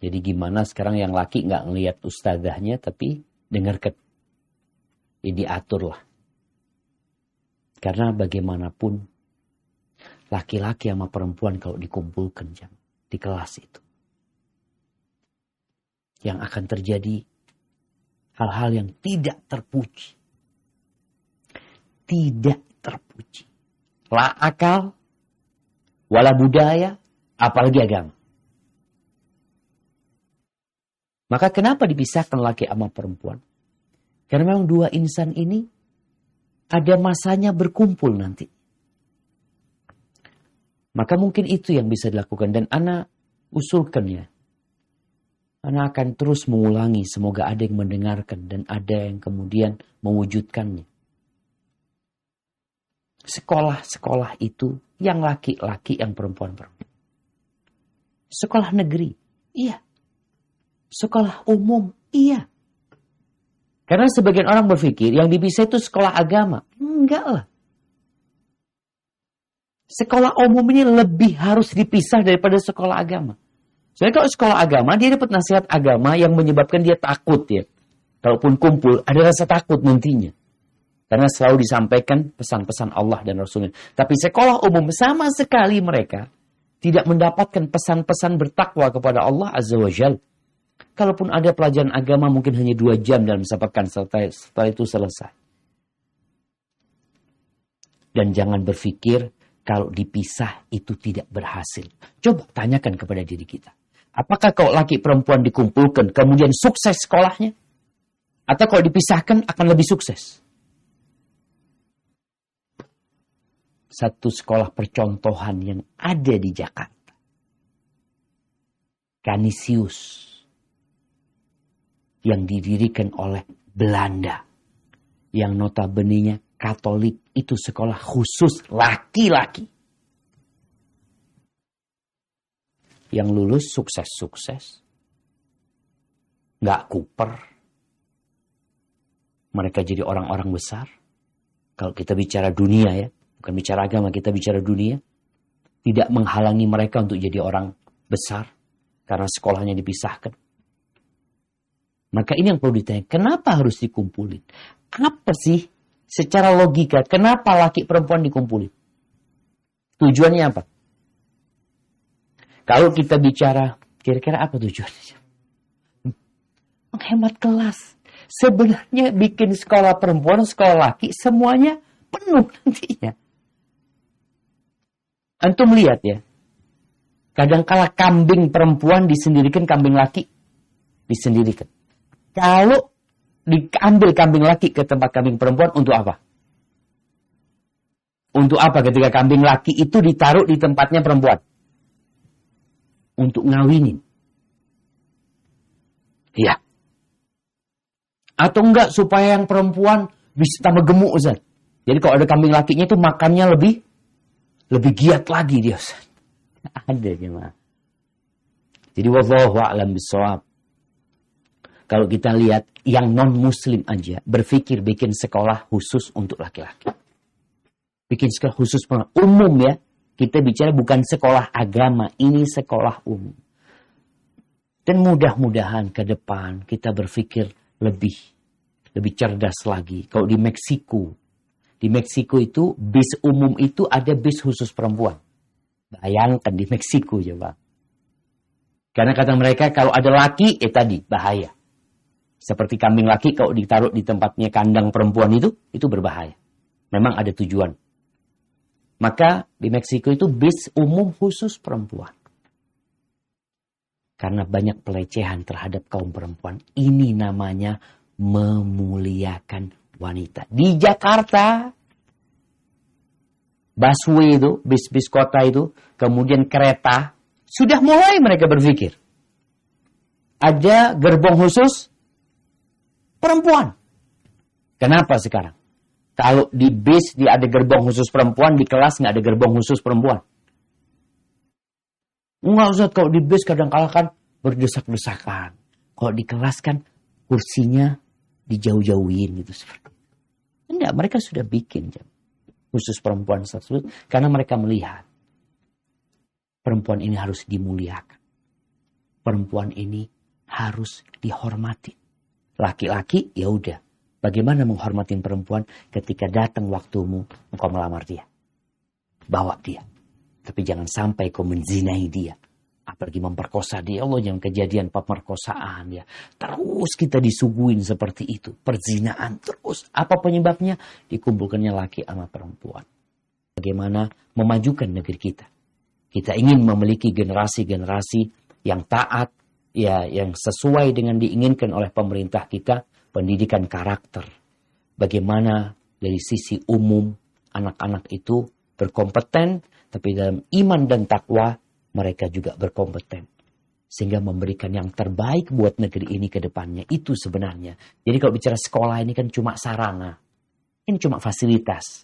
Jadi gimana sekarang yang laki nggak ngelihat ustazahnya tapi dengarkan. Ini diatur lah. Karena bagaimanapun laki-laki sama perempuan kalau dikumpulkan jam di kelas itu. Yang akan terjadi hal-hal yang tidak terpuji. Tidak terpuji. La akal, wala budaya, apalagi agama. Maka kenapa dipisahkan laki sama perempuan? Karena memang dua insan ini ada masanya berkumpul nanti. Maka mungkin itu yang bisa dilakukan. Dan anak usulkan ya. Anak akan terus mengulangi. Semoga ada yang mendengarkan. Dan ada yang kemudian mewujudkannya. Sekolah-sekolah itu yang laki-laki, yang perempuan-perempuan. Sekolah negeri, iya. Sekolah umum, iya. Karena sebagian orang berpikir yang dipisah itu sekolah agama. Enggak lah. Sekolah umum ini lebih harus dipisah daripada sekolah agama. Soalnya kalau sekolah agama, dia dapat nasihat agama yang menyebabkan dia takut ya. Kalaupun kumpul, ada rasa takut nantinya. Karena selalu disampaikan pesan-pesan Allah dan Rasulnya. Tapi sekolah umum sama sekali mereka tidak mendapatkan pesan-pesan bertakwa kepada Allah Azza wa Jal. Kalaupun ada pelajaran agama mungkin hanya dua jam dalam satu setelah, setelah itu selesai. Dan jangan berpikir kalau dipisah itu tidak berhasil. Coba tanyakan kepada diri kita. Apakah kalau laki perempuan dikumpulkan kemudian sukses sekolahnya? Atau kalau dipisahkan akan lebih sukses? Satu sekolah percontohan yang ada di Jakarta. Canisius. Yang didirikan oleh Belanda. Yang notabene Katolik itu sekolah khusus laki-laki. Yang lulus sukses-sukses. Nggak kuper. Mereka jadi orang-orang besar. Kalau kita bicara dunia ya. Bukan bicara agama, kita bicara dunia. Tidak menghalangi mereka untuk jadi orang besar. Karena sekolahnya dipisahkan. Maka ini yang perlu ditanya. Kenapa harus dikumpulin? Apa sih secara logika, kenapa laki perempuan dikumpulin? Tujuannya apa? Kalau kita bicara, kira-kira apa tujuannya? Menghemat kelas. Sebenarnya bikin sekolah perempuan, sekolah laki, semuanya penuh nantinya. Antum lihat ya. Kadangkala kambing perempuan disendirikan, kambing laki disendirikan. Kalau diambil kambing laki ke tempat kambing perempuan untuk apa? Untuk apa ketika kambing laki itu ditaruh di tempatnya perempuan? Untuk ngawinin. Ya. Atau enggak supaya yang perempuan bisa tambah gemuk Ustaz. Jadi kalau ada kambing lakinya itu makannya lebih lebih giat lagi dia Ustaz. [LAUGHS] Ada gimana? Jadi wallahu a'lam bisawab. Kalau kita lihat yang non-muslim aja berpikir bikin sekolah khusus untuk laki-laki. Bikin sekolah khusus umum ya. Kita bicara bukan sekolah agama, ini sekolah umum. Dan mudah-mudahan ke depan kita berpikir lebih lebih cerdas lagi. Kalau di Meksiko, di Meksiko itu bis umum itu ada bis khusus perempuan. Bayangkan di Meksiko coba. Karena kata mereka kalau ada laki, eh tadi bahaya. Seperti kambing laki kalau ditaruh di tempatnya kandang perempuan itu, itu berbahaya. Memang ada tujuan. Maka di Meksiko itu bis umum khusus perempuan. Karena banyak pelecehan terhadap kaum perempuan. Ini namanya memuliakan wanita. Di Jakarta, busway itu, bis-bis kota itu, kemudian kereta, sudah mulai mereka berpikir. Ada gerbong khusus perempuan. Kenapa sekarang? Kalau di bis di ada gerbong khusus perempuan, di kelas nggak ada gerbong khusus perempuan. Enggak usah kalau di bis kadang-kala kan berdesak-desakan. Kalau di kelas kan kursinya dijauh-jauhin gitu seperti. Enggak, mereka sudah bikin jam khusus perempuan tersebut karena mereka melihat perempuan ini harus dimuliakan. Perempuan ini harus dihormati. Laki-laki ya udah Bagaimana menghormati perempuan ketika datang waktumu engkau melamar dia. Bawa dia. Tapi jangan sampai kau menzinai dia. Apalagi memperkosa dia. Allah yang kejadian pemerkosaan ya. Terus kita disuguhin seperti itu. Perzinaan terus. Apa penyebabnya? Dikumpulkannya laki sama perempuan. Bagaimana memajukan negeri kita. Kita ingin memiliki generasi-generasi yang taat, ya yang sesuai dengan diinginkan oleh pemerintah kita pendidikan karakter. Bagaimana dari sisi umum anak-anak itu berkompeten, tapi dalam iman dan takwa mereka juga berkompeten. Sehingga memberikan yang terbaik buat negeri ini ke depannya. Itu sebenarnya. Jadi kalau bicara sekolah ini kan cuma sarana. Ini cuma fasilitas.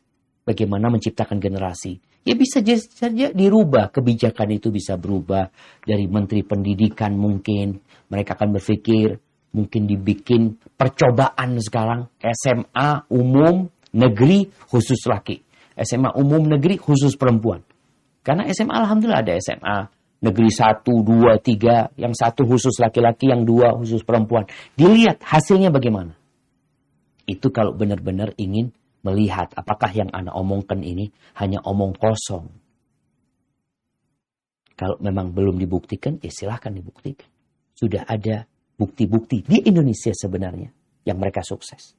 Bagaimana menciptakan generasi. Ya bisa saja dirubah. Kebijakan itu bisa berubah. Dari menteri pendidikan mungkin. Mereka akan berpikir mungkin dibikin percobaan sekarang SMA umum negeri khusus laki. SMA umum negeri khusus perempuan. Karena SMA alhamdulillah ada SMA negeri 1, 2, 3, yang satu khusus laki-laki, yang dua khusus perempuan. Dilihat hasilnya bagaimana. Itu kalau benar-benar ingin melihat apakah yang anak omongkan ini hanya omong kosong. Kalau memang belum dibuktikan, ya silahkan dibuktikan. Sudah ada bukti-bukti di Indonesia sebenarnya yang mereka sukses.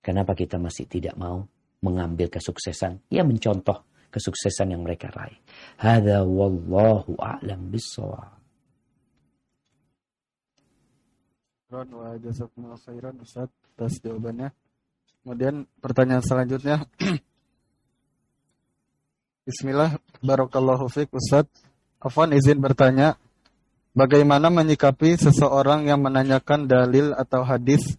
Kenapa kita masih tidak mau mengambil kesuksesan? Ya mencontoh kesuksesan yang mereka raih. Hada wallahu a'lam bissawab. wa jazakumullah khairan Ustaz atas jawabannya. Kemudian pertanyaan selanjutnya. [CLEARS THROAT] Bismillah, barakallahu fiik Ustaz. Afwan izin bertanya, Bagaimana menyikapi seseorang yang menanyakan dalil atau hadis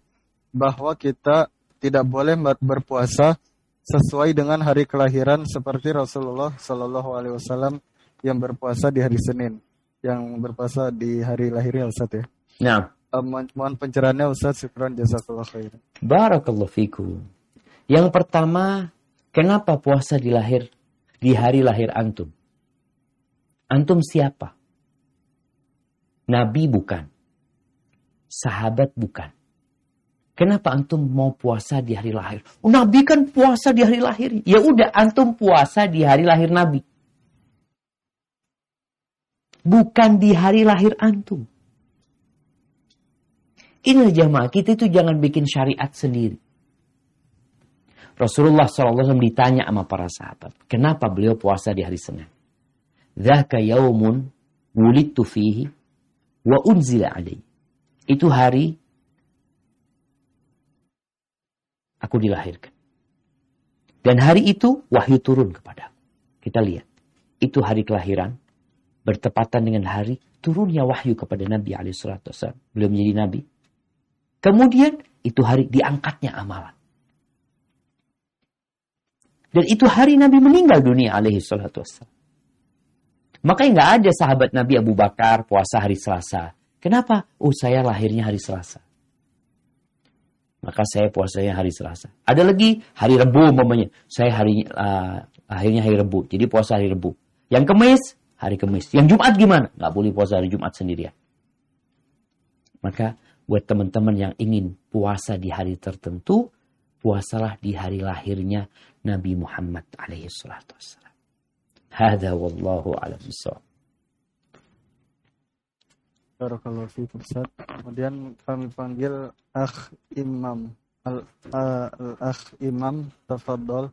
bahwa kita tidak boleh berpuasa sesuai dengan hari kelahiran seperti Rasulullah Shallallahu Alaihi Wasallam yang berpuasa di hari Senin, yang berpuasa di hari lahirnya Ustaz ya. Nah. Um, mohon pencerahannya Ustaz, syukran jazakallah khair. Barakallahu. Yang pertama, kenapa puasa di lahir di hari lahir antum? Antum siapa? Nabi bukan. Sahabat bukan. Kenapa antum mau puasa di hari lahir? Oh, Nabi kan puasa di hari lahir. Ya udah antum puasa di hari lahir Nabi. Bukan di hari lahir antum. Inilah jamaah kita itu jangan bikin syariat sendiri. Rasulullah SAW ditanya sama para sahabat. Kenapa beliau puasa di hari Senin? Zaka yaumun wulidtu fihi wa unzila alaih. Itu hari aku dilahirkan. Dan hari itu wahyu turun kepada Kita lihat. Itu hari kelahiran. Bertepatan dengan hari turunnya wahyu kepada Nabi SAW. Beliau menjadi Nabi. Kemudian itu hari diangkatnya amalan. Dan itu hari Nabi meninggal dunia alaihi salatu wassalam. Makanya nggak ada sahabat Nabi Abu Bakar puasa hari Selasa. Kenapa? Oh saya lahirnya hari Selasa. Maka saya puasanya hari Selasa. Ada lagi hari Rebu umpamanya. Saya hari uh, akhirnya hari Rebu. Jadi puasa hari Rebu. Yang Kemis, hari Kemis. Yang Jumat gimana? Nggak boleh puasa hari Jumat sendirian. Maka Buat teman-teman yang ingin puasa di hari tertentu, puasalah di hari lahirnya Nabi Muhammad alaihi salatu wassalam. Hada wallahu alam bisawab. Barakallahu fiikum Ustaz. Kemudian kami panggil Akh Imam. Al, uh, Akh Imam, tafadhol.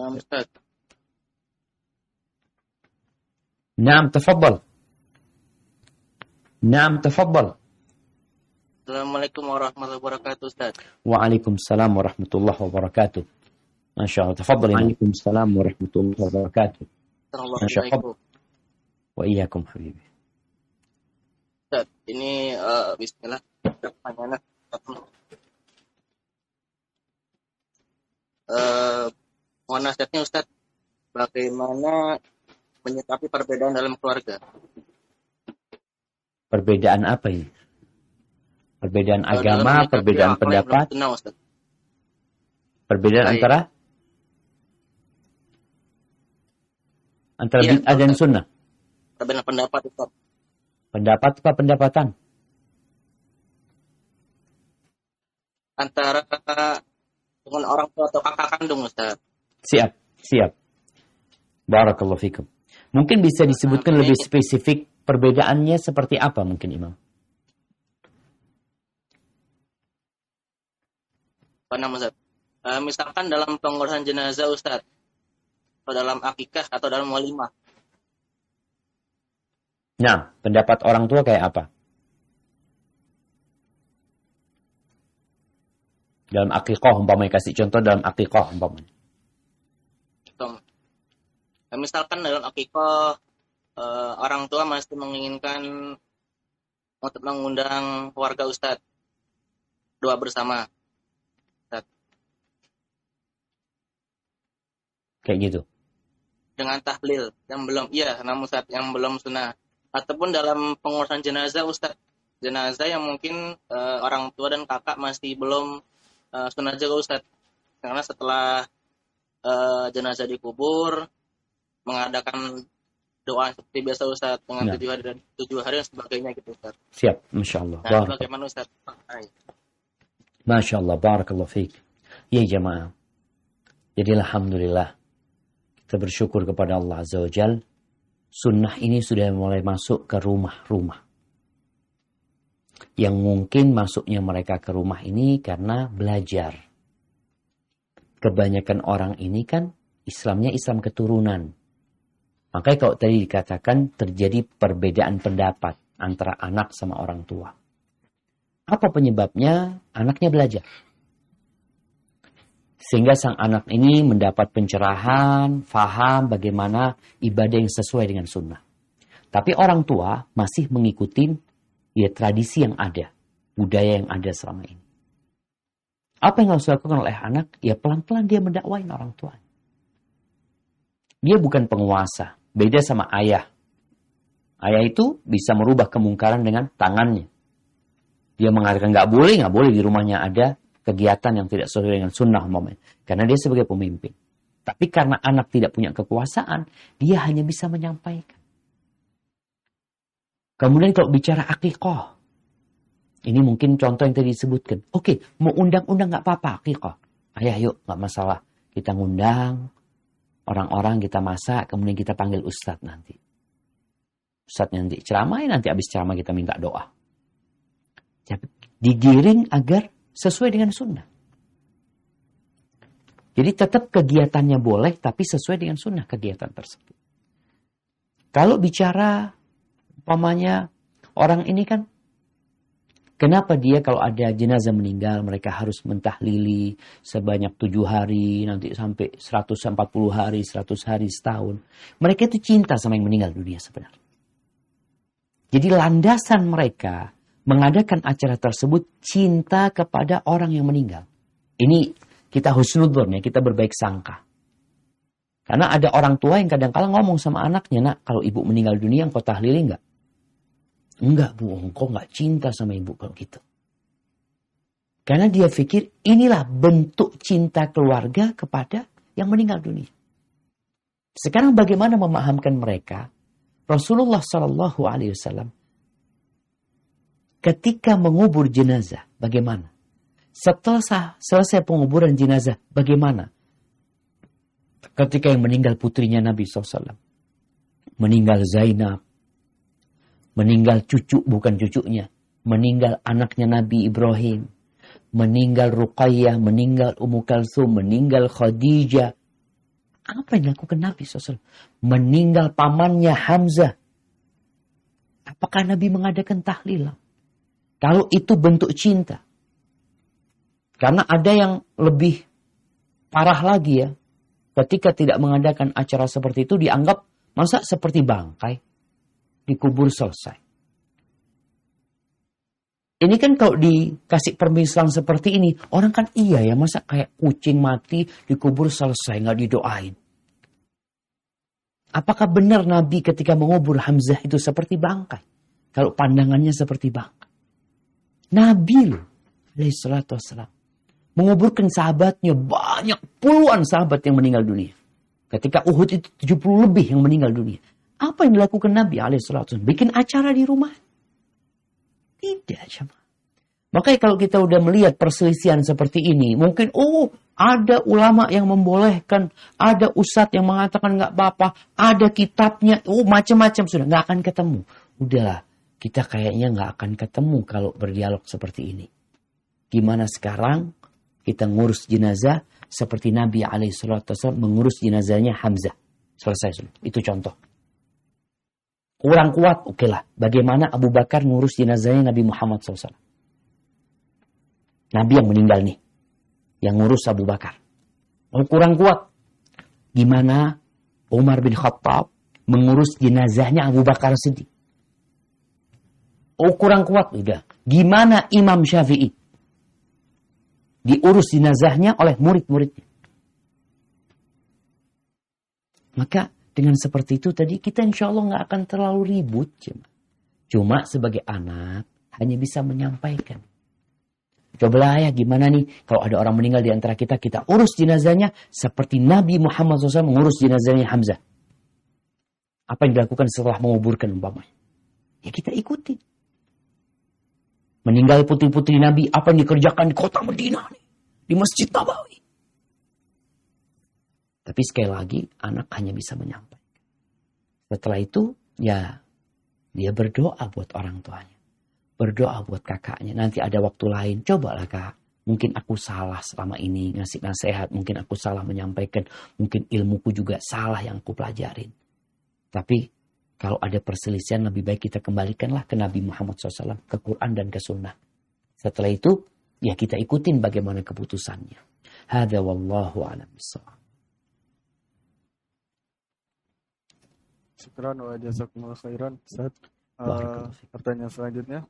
نعم أستاذ نعم تفضل Naam, tafadhal. Assalamualaikum warahmatullahi wabarakatuh, Ustaz. Waalaikumsalam warahmatullahi wabarakatuh. Masya Allah. Tafadhal. Waalaikumsalam warahmatullahi wabarakatuh. Masya Allah. Wa iyyakum habibi. Ustaz, ini uh, bismillah pertanyaannya. Uh, mohon nasihatnya Ustaz, bagaimana menyikapi perbedaan dalam keluarga? Perbedaan apa ini? Perbedaan agama, perbedaan pendapat? Perbedaan antara? Antara iya, bid'ah dan sunnah. Perbedaan pendapat Ustaz. Pendapat apa pendapatan? Antara dengan orang tua atau kakak kandung Ustaz. Siap, siap. Barakallahu fikum. Mungkin bisa disebutkan lebih spesifik perbedaannya seperti apa mungkin Imam? Apa Ustaz? Uh, misalkan dalam pengurusan jenazah Ustaz, atau dalam akikah atau dalam walimah. Nah, pendapat orang tua kayak apa? Dalam akikah umpamanya kasih contoh dalam akikah umpamanya. Nah, misalkan dalam akikah uh, orang tua masih menginginkan untuk mengundang keluarga Ustadz doa bersama. Kayak gitu. Dengan tahlil yang belum, iya, namun saat yang belum sunnah. Ataupun dalam pengurusan jenazah Ustadz. Jenazah yang mungkin uh, orang tua dan kakak masih belum uh, sunnah juga Ustadz. Karena setelah uh, jenazah dikubur, mengadakan doa seperti biasa Ustaz dengan ya. tujuh hari dan tujuh hari dan sebagainya gitu Ustaz. Siap, Masya Allah. Nah, bagaimana Ustaz? Masya Allah, Barakallah fiqh. Ya jemaah. Jadi Alhamdulillah. Kita bersyukur kepada Allah Azza wa Jal. Sunnah ini sudah mulai masuk ke rumah-rumah. Yang mungkin masuknya mereka ke rumah ini karena belajar. Kebanyakan orang ini kan Islamnya Islam keturunan Makanya kalau tadi dikatakan terjadi perbedaan pendapat antara anak sama orang tua. Apa penyebabnya? Anaknya belajar. Sehingga sang anak ini mendapat pencerahan, faham bagaimana ibadah yang sesuai dengan sunnah. Tapi orang tua masih mengikuti ya tradisi yang ada, budaya yang ada selama ini. Apa yang harus dilakukan oleh anak? Ya pelan-pelan dia mendakwain orang tua. Dia bukan penguasa, Beda sama ayah. Ayah itu bisa merubah kemungkaran dengan tangannya. Dia mengatakan nggak boleh, nggak boleh di rumahnya ada kegiatan yang tidak sesuai dengan sunnah momen. Karena dia sebagai pemimpin. Tapi karena anak tidak punya kekuasaan, dia hanya bisa menyampaikan. Kemudian kalau bicara akikoh, ini mungkin contoh yang tadi disebutkan. Oke, mau undang-undang nggak apa-apa akikoh. Ayah yuk, nggak masalah. Kita ngundang, orang-orang kita masak, kemudian kita panggil ustadz nanti. Ustadz nanti ceramah, nanti habis ceramah kita minta doa. Digiring agar sesuai dengan sunnah. Jadi tetap kegiatannya boleh, tapi sesuai dengan sunnah kegiatan tersebut. Kalau bicara, umpamanya orang ini kan Kenapa dia kalau ada jenazah meninggal mereka harus mentahlili sebanyak tujuh hari nanti sampai 140 hari, 100 hari, setahun. Mereka itu cinta sama yang meninggal dunia sebenarnya. Jadi landasan mereka mengadakan acara tersebut cinta kepada orang yang meninggal. Ini kita husnudon ya, kita berbaik sangka. Karena ada orang tua yang kadang-kala ngomong sama anaknya, nak kalau ibu meninggal dunia engkau tahlili enggak? Enggak bu, engkau enggak cinta sama ibu kalau gitu. Karena dia pikir inilah bentuk cinta keluarga kepada yang meninggal dunia. Sekarang bagaimana memahamkan mereka? Rasulullah Shallallahu Alaihi Wasallam ketika mengubur jenazah, bagaimana? Setelah selesai penguburan jenazah, bagaimana? Ketika yang meninggal putrinya Nabi SAW. Meninggal Zainab, Meninggal cucu bukan cucunya. Meninggal anaknya Nabi Ibrahim. Meninggal Ruqayyah, meninggal Ummu Kalsum, meninggal Khadijah. Apa yang dilakukan Nabi SAW? Meninggal pamannya Hamzah. Apakah Nabi mengadakan tahlilan? Kalau itu bentuk cinta. Karena ada yang lebih parah lagi ya. Ketika tidak mengadakan acara seperti itu dianggap masa seperti bangkai dikubur selesai. Ini kan kalau dikasih permisalan seperti ini, orang kan iya ya, masa kayak kucing mati dikubur selesai, nggak didoain. Apakah benar Nabi ketika mengubur Hamzah itu seperti bangkai? Kalau pandangannya seperti bangkai. Nabi loh, alaihissalatu. Menguburkan sahabatnya, banyak puluhan sahabat yang meninggal dunia. Ketika Uhud itu 70 lebih yang meninggal dunia. Apa yang dilakukan Nabi alaihissalam? Bikin acara di rumah. Tidak, coba. Makanya kalau kita udah melihat perselisihan seperti ini, mungkin oh ada ulama yang membolehkan, ada ustadz yang mengatakan nggak apa-apa, ada kitabnya, oh macam-macam sudah nggak akan ketemu. Udahlah, kita kayaknya nggak akan ketemu kalau berdialog seperti ini. Gimana sekarang kita ngurus jenazah seperti Nabi alaihissalam mengurus jenazahnya Hamzah. Selesai. Itu contoh. Kurang kuat, oke okay lah. Bagaimana Abu Bakar ngurus jenazahnya Nabi Muhammad SAW. Nabi yang meninggal nih. Yang ngurus Abu Bakar. Oh, kurang kuat. Gimana Umar bin Khattab mengurus jenazahnya Abu Bakar Siddiq. Oh kurang kuat. Udah. Gimana Imam Syafi'i diurus jenazahnya oleh murid-muridnya. Maka dengan seperti itu tadi kita insya Allah nggak akan terlalu ribut. Cuma. cuma sebagai anak hanya bisa menyampaikan. Cobalah ya gimana nih kalau ada orang meninggal di antara kita, kita urus jenazahnya seperti Nabi Muhammad SAW mengurus jenazahnya Hamzah. Apa yang dilakukan setelah menguburkan umpamanya? Ya kita ikuti. Meninggal putri-putri Nabi, apa yang dikerjakan di kota Medina nih? Di Masjid Nabawi. Tapi sekali lagi, anak hanya bisa menyampaikan. Setelah itu, ya dia berdoa buat orang tuanya. Berdoa buat kakaknya. Nanti ada waktu lain, cobalah kak. Mungkin aku salah selama ini ngasih nasihat. Mungkin aku salah menyampaikan. Mungkin ilmuku juga salah yang aku pelajarin. Tapi kalau ada perselisihan lebih baik kita kembalikanlah ke Nabi Muhammad SAW, ke Quran dan ke Sunnah. Setelah itu, ya kita ikutin bagaimana keputusannya. Hada wallahu a'lam Syukran wa jazakumullah khairan Ustaz. Uh, pertanyaan selanjutnya.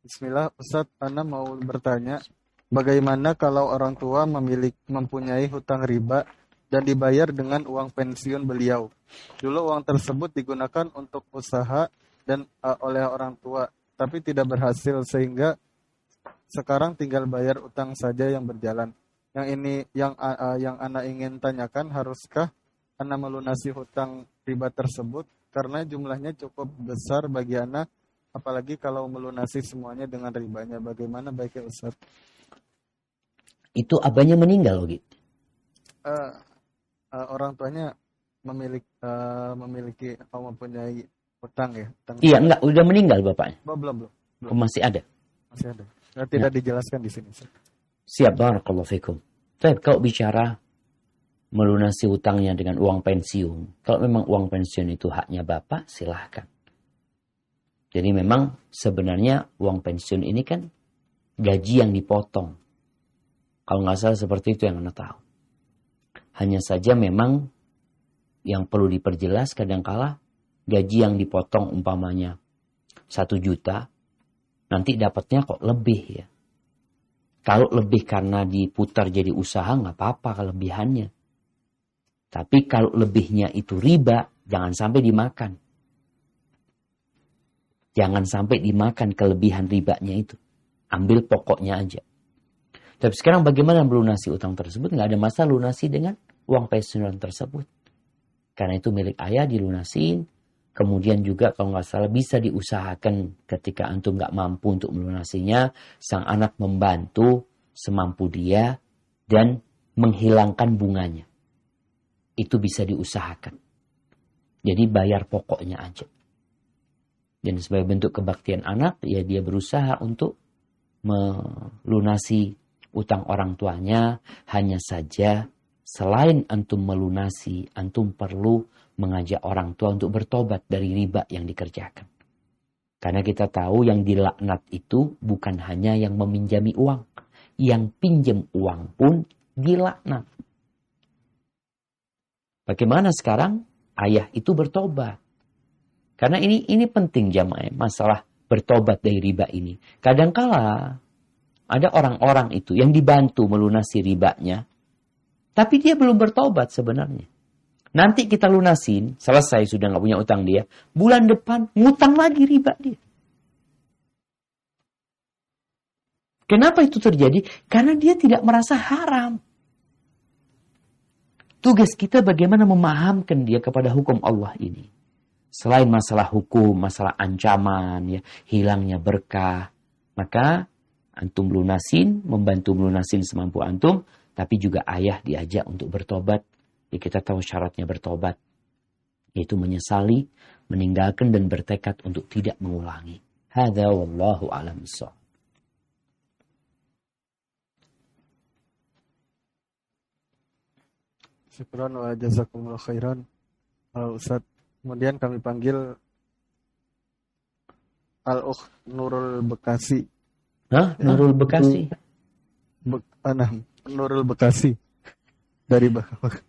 Bismillah, Ustaz, Ana mau bertanya, bagaimana kalau orang tua memiliki mempunyai hutang riba dan dibayar dengan uang pensiun beliau. Dulu uang tersebut digunakan untuk usaha dan uh, oleh orang tua, tapi tidak berhasil sehingga sekarang tinggal bayar utang saja yang berjalan. Yang ini yang uh, yang anak ingin tanyakan, haruskah anak melunasi hutang riba tersebut karena jumlahnya cukup besar bagi anak, apalagi kalau melunasi semuanya dengan ribanya. Bagaimana baiknya Ustaz? Itu abahnya meninggal gitu. Uh, uh, orang tuanya memiliki uh, memiliki atau mempunyai hutang ya? Hutang iya, enggak, udah meninggal bapaknya. Belum, belum, belum. belum. Masih ada. Masih ada. Nah, tidak ya. dijelaskan di sini. Siap, barakallahu fikum. Tapi kalau bicara melunasi hutangnya dengan uang pensiun, kalau memang uang pensiun itu haknya bapak, silahkan. Jadi memang sebenarnya uang pensiun ini kan gaji yang dipotong. Kalau nggak salah seperti itu yang anda tahu. Hanya saja memang yang perlu diperjelas kadangkala gaji yang dipotong umpamanya satu juta, nanti dapatnya kok lebih ya. Kalau lebih karena diputar jadi usaha nggak apa-apa kelebihannya. Tapi kalau lebihnya itu riba, jangan sampai dimakan. Jangan sampai dimakan kelebihan ribanya itu. Ambil pokoknya aja. Tapi sekarang bagaimana melunasi utang tersebut? Nggak ada masalah lunasi dengan uang pensiunan tersebut. Karena itu milik ayah dilunasin. Kemudian juga kalau nggak salah bisa diusahakan ketika antum nggak mampu untuk melunasinya, sang anak membantu semampu dia dan menghilangkan bunganya. Itu bisa diusahakan. Jadi bayar pokoknya aja. Dan sebagai bentuk kebaktian anak, ya dia berusaha untuk melunasi utang orang tuanya. Hanya saja Selain antum melunasi, antum perlu mengajak orang tua untuk bertobat dari riba yang dikerjakan. Karena kita tahu yang dilaknat itu bukan hanya yang meminjami uang. Yang pinjam uang pun dilaknat. Bagaimana sekarang ayah itu bertobat? Karena ini ini penting jamaah masalah bertobat dari riba ini. Kadangkala ada orang-orang itu yang dibantu melunasi ribanya tapi dia belum bertobat sebenarnya. Nanti kita lunasin, selesai sudah nggak punya utang dia. Bulan depan ngutang lagi riba dia. Kenapa itu terjadi? Karena dia tidak merasa haram. Tugas kita bagaimana memahamkan dia kepada hukum Allah ini. Selain masalah hukum, masalah ancaman, ya, hilangnya berkah, maka antum lunasin, membantu lunasin semampu antum, tapi juga ayah diajak untuk bertobat. Ya kita tahu syaratnya bertobat, yaitu menyesali, meninggalkan dan bertekad untuk tidak mengulangi. Hada wallahu alam Syukran wa jazakumullah khairan. Uh, Ustaz, kemudian kami panggil Al-Ukh Nurul Bekasi. Hah? Nurul Bekasi? Be ah, Nurul Bekasi. Dari Be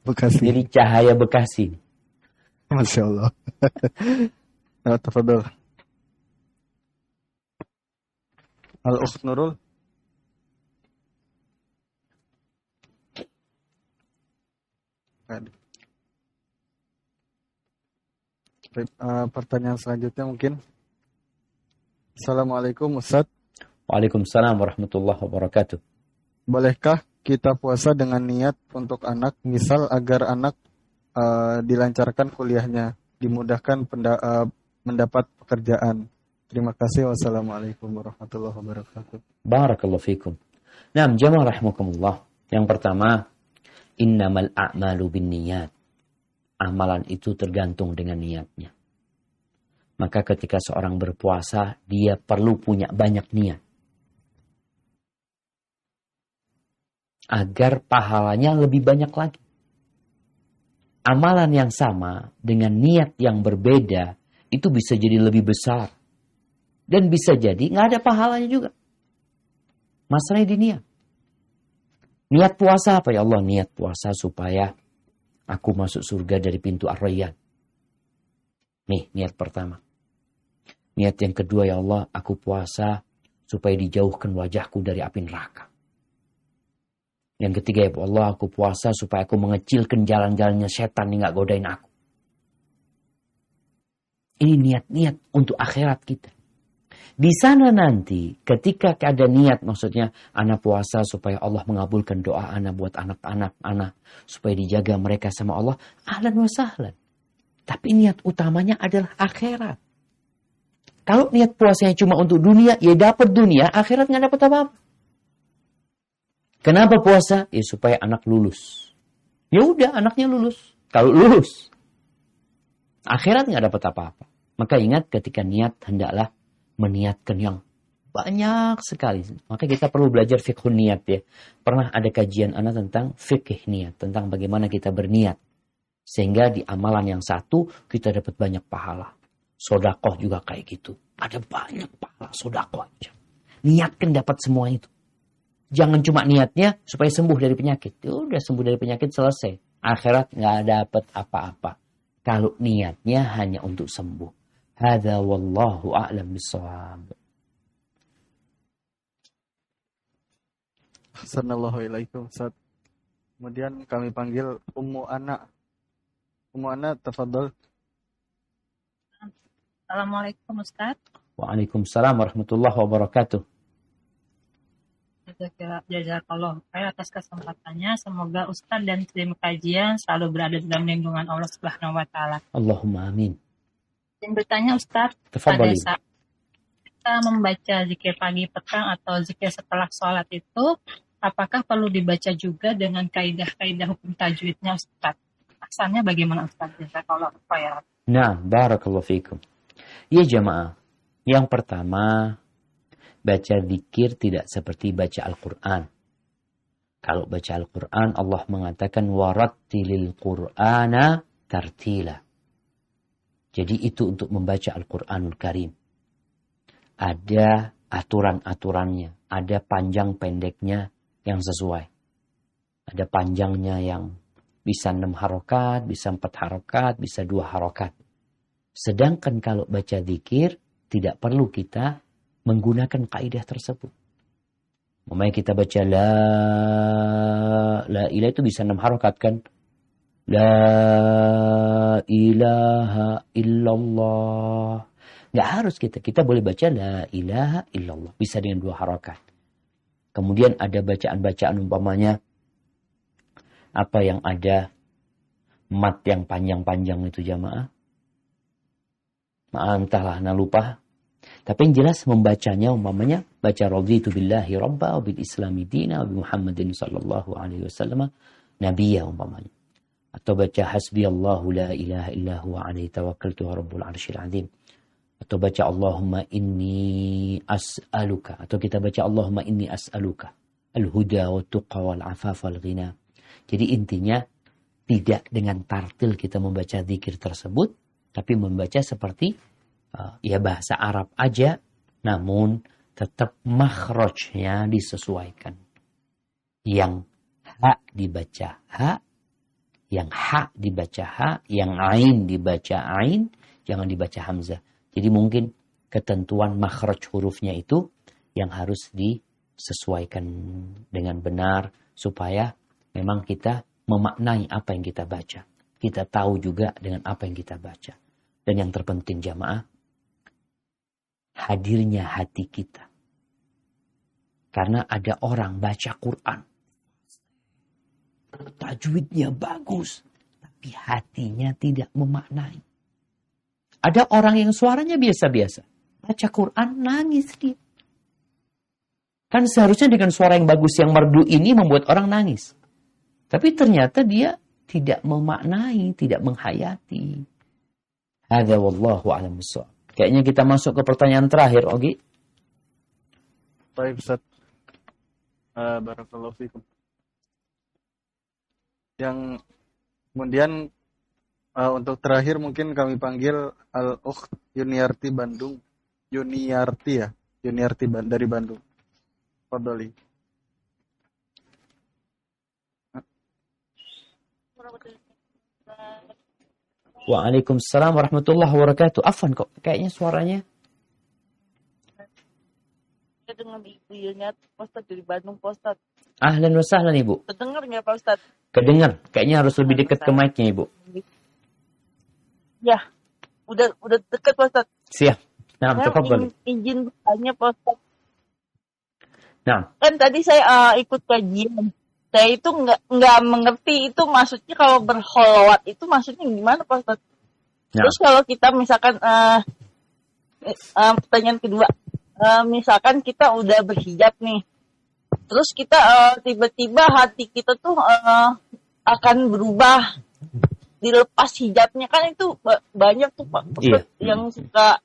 Bekasi. Jadi cahaya Bekasi. Masya Allah. [LAUGHS] nah, tafadol. Al-Ukh Nurul. Uh, pertanyaan selanjutnya mungkin. Assalamualaikum Ustaz. Waalaikumsalam warahmatullahi wabarakatuh. Bolehkah kita puasa dengan niat untuk anak, misal agar anak uh, dilancarkan kuliahnya, dimudahkan penda, uh, mendapat pekerjaan. Terima kasih. Wassalamualaikum warahmatullahi wabarakatuh. Barakallahu fikum. Nah, jamaah rahimakumullah. Yang pertama, innamal a'malu bin niyat. Amalan itu tergantung dengan niatnya. Maka ketika seorang berpuasa, dia perlu punya banyak niat. Agar pahalanya lebih banyak lagi amalan yang sama dengan niat yang berbeda itu bisa jadi lebih besar. Dan bisa jadi nggak ada pahalanya juga. Masalahnya di niat. Niat puasa apa ya Allah? Niat puasa supaya aku masuk surga dari pintu ar-rayyan. Nih, niat pertama. Niat yang kedua ya Allah, aku puasa supaya dijauhkan wajahku dari api neraka. Yang ketiga ya Allah aku puasa supaya aku mengecilkan jalan-jalannya setan yang gak godain aku. Ini niat-niat untuk akhirat kita. Di sana nanti ketika ada niat maksudnya anak puasa supaya Allah mengabulkan doa anak buat anak-anak anak supaya dijaga mereka sama Allah ahlan wa sahlan. Tapi niat utamanya adalah akhirat. Kalau niat puasanya cuma untuk dunia, ya dapat dunia, akhirat nggak dapat apa-apa. Kenapa puasa? Ya supaya anak lulus. Ya udah anaknya lulus. Kalau lulus, akhirat nggak dapat apa-apa. Maka ingat ketika niat hendaklah meniatkan yang banyak sekali. Maka kita perlu belajar fikih niat ya. Pernah ada kajian anak tentang fikih niat, tentang bagaimana kita berniat. Sehingga di amalan yang satu kita dapat banyak pahala. Sodakoh juga kayak gitu. Ada banyak pahala sodakoh. Niatkan dapat semua itu. Jangan cuma niatnya supaya sembuh dari penyakit. Ya udah sembuh dari penyakit selesai. Akhirat nggak dapat apa-apa. Kalau niatnya hanya untuk sembuh. Hada wallahu a'lam bisawab. Assalamualaikum Ustaz. Kemudian kami panggil Ummu Anak. Ummu Anak, tafadhol. Assalamualaikum Ustaz. Waalaikumsalam warahmatullahi wabarakatuh. Jazakallah khair atas kesempatannya. Semoga Ustadz dan tim kajian selalu berada dalam lindungan Allah Subhanahu wa taala. Allahumma amin. Dan bertanya Ustadz, pada saat kita membaca zikir pagi petang atau zikir setelah sholat itu, apakah perlu dibaca juga dengan kaidah-kaidah hukum tajwidnya Ustadz? Asalnya bagaimana Ustadz? Jazakallah khair. Nah, barakallahu fikum. Ya jamaah, yang pertama baca zikir tidak seperti baca Al-Quran. Kalau baca Al-Quran, Allah mengatakan warattilil Qur'ana tartila. Jadi itu untuk membaca Al-Quranul Karim. Ada aturan-aturannya, ada panjang pendeknya yang sesuai. Ada panjangnya yang bisa enam harokat, bisa empat harokat, bisa dua harokat. Sedangkan kalau baca zikir, tidak perlu kita menggunakan kaidah tersebut. Memang kita baca la la ilah itu bisa enam harokat kan? La ilaha illallah. Nggak harus kita. Kita boleh baca la ilaha illallah. Bisa dengan dua harokat. Kemudian ada bacaan-bacaan umpamanya apa yang ada mat yang panjang-panjang itu jamaah. Maaf entahlah, nah lupa. Tapi yang jelas membacanya umpamanya baca raditu billahi rabba wa bil islami dina wa bi Muhammadin sallallahu alaihi wasallam nabiyya umpamanya. Atau baca hasbi Allahu la ilaha illa huwa alaihi tawakkaltu wa rabbul arsyil azim. Atau baca Allahumma inni as'aluka. Atau kita baca Allahumma inni as'aluka. Al-huda wa tuqa wal afaf wal ghina. Jadi intinya tidak dengan tartil kita membaca zikir tersebut, tapi membaca seperti uh, ya bahasa Arab aja, namun tetap makhrajnya disesuaikan. Yang ha dibaca ha, yang ha dibaca ha, yang ain dibaca ain, jangan dibaca hamzah. Jadi mungkin ketentuan makhraj hurufnya itu yang harus disesuaikan dengan benar supaya memang kita memaknai apa yang kita baca. Kita tahu juga dengan apa yang kita baca. Dan yang terpenting jamaah, hadirnya hati kita. Karena ada orang baca Quran. Tajwidnya bagus. Tapi hatinya tidak memaknai. Ada orang yang suaranya biasa-biasa. Baca Quran nangis dia. Kan seharusnya dengan suara yang bagus yang merdu ini membuat orang nangis. Tapi ternyata dia tidak memaknai, tidak menghayati. Ada wallahu a'lam Kayaknya kita masuk ke pertanyaan terakhir, Ogi. Baik, Ustaz. Uh, Barakallahu fikum. Yang kemudian uh, untuk terakhir mungkin kami panggil Al-Ukht Yuniarti Bandung. Yuniarti ya, Yuniarti dari Bandung. Fadoli. Waalaikumsalam warahmatullahi wabarakatuh. Afan kok, kayaknya suaranya. Saya dengan Ibu Yuniat, Ustaz dari Bandung, Ustaz. Ahlan wa sahlan Ibu. Kedengar nggak Pak Ustaz? Kedengar, kayaknya harus lebih dekat ke mic-nya Ibu. Ya, udah udah dekat Pak Ustaz. Siap. Nah, cukup izin, izin bertanya Pak Ustaz. Nah. Kan tadi saya uh, ikut kajian saya itu nggak nggak mengerti itu maksudnya kalau berholwat itu maksudnya gimana Pak Ustaz? Ya. Terus kalau kita misalkan uh, uh, pertanyaan kedua, uh, misalkan kita udah berhijab nih, terus kita uh, tiba-tiba hati kita tuh uh, akan berubah dilepas hijabnya kan itu banyak tuh Pak yeah. yang suka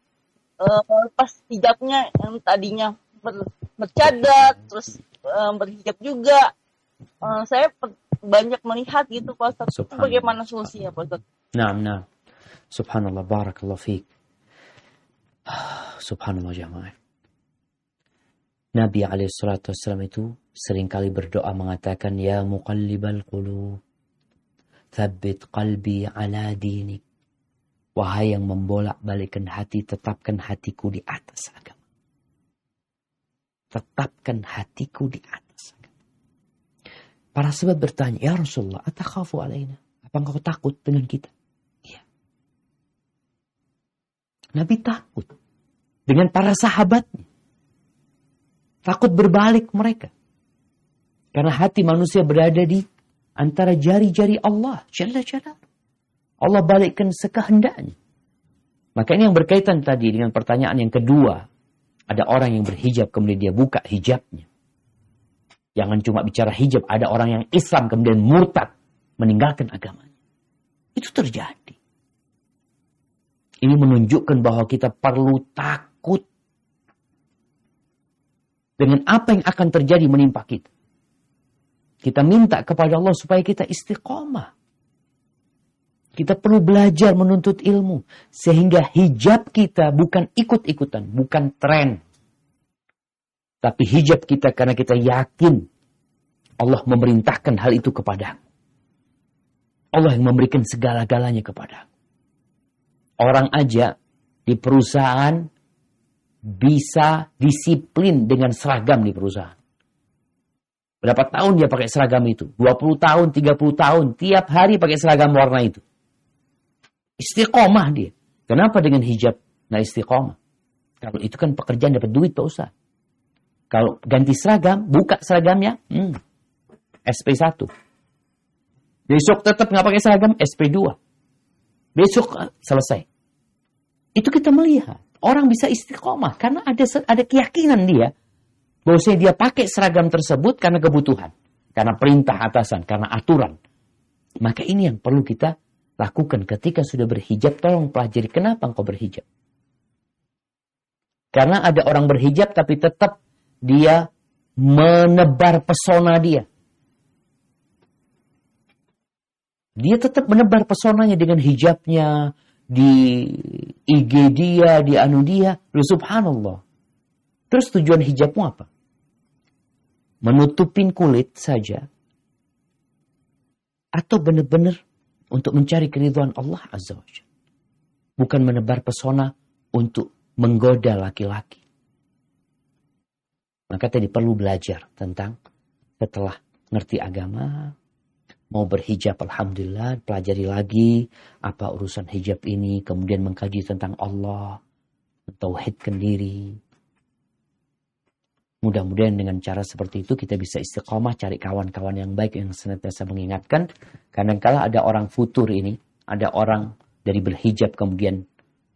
uh, lepas hijabnya yang tadinya ber, bercadar terus uh, berhijab juga uh, saya banyak melihat gitu Pak Ustaz. Bagaimana solusinya Pak Ustaz? Nah, nah. Subhanallah, barakallah fiqh. Subhanallah jamaah. Nabi SAW itu sering kali berdoa mengatakan, Ya muqallibal qulub, thabbit qalbi ala dinik. Wahai yang membolak-balikan hati, tetapkan hatiku di atas agama. Tetapkan hatiku di atas Para sahabat bertanya, Ya Rasulullah, atakhafu alaina? Apa engkau takut dengan kita? Iya. Nabi takut. Dengan para sahabatnya. Takut berbalik mereka. Karena hati manusia berada di antara jari-jari Allah. Jalla jalla. Allah balikkan sekehendaknya. Maka ini yang berkaitan tadi dengan pertanyaan yang kedua. Ada orang yang berhijab kemudian dia buka hijabnya. Jangan cuma bicara hijab, ada orang yang Islam kemudian murtad, meninggalkan agamanya. Itu terjadi. Ini menunjukkan bahwa kita perlu takut dengan apa yang akan terjadi menimpa kita. Kita minta kepada Allah supaya kita istiqomah. Kita perlu belajar menuntut ilmu. Sehingga hijab kita bukan ikut-ikutan, bukan tren. Tapi hijab kita karena kita yakin Allah memerintahkan hal itu kepada Allah yang memberikan segala-galanya kepada Orang aja di perusahaan bisa disiplin dengan seragam di perusahaan. Berapa tahun dia pakai seragam itu? 20 tahun, 30 tahun, tiap hari pakai seragam warna itu. Istiqomah dia. Kenapa dengan hijab nggak istiqomah? Kalau itu kan pekerjaan dapat duit Pak Ustaz. Kalau ganti seragam, buka seragamnya, hmm, SP1. Besok tetap nggak pakai seragam SP2. Besok eh, selesai. Itu kita melihat orang bisa istiqomah karena ada ada keyakinan dia bahwa dia pakai seragam tersebut karena kebutuhan, karena perintah atasan, karena aturan. Maka ini yang perlu kita lakukan ketika sudah berhijab. Tolong pelajari kenapa engkau berhijab. Karena ada orang berhijab tapi tetap dia menebar pesona dia. Dia tetap menebar pesonanya dengan hijabnya, di IG dia, di anu dia. Lalu subhanallah. Terus tujuan hijabmu apa? Menutupin kulit saja. Atau benar-benar untuk mencari keriduan Allah Azza wa Bukan menebar pesona untuk menggoda laki-laki. Maka tadi perlu belajar tentang setelah ngerti agama, mau berhijab alhamdulillah pelajari lagi apa urusan hijab ini kemudian mengkaji tentang Allah tauhidkan diri. Mudah-mudahan dengan cara seperti itu kita bisa istiqomah cari kawan-kawan yang baik yang senantiasa mengingatkan. Kadang-kala ada orang futur ini ada orang dari berhijab kemudian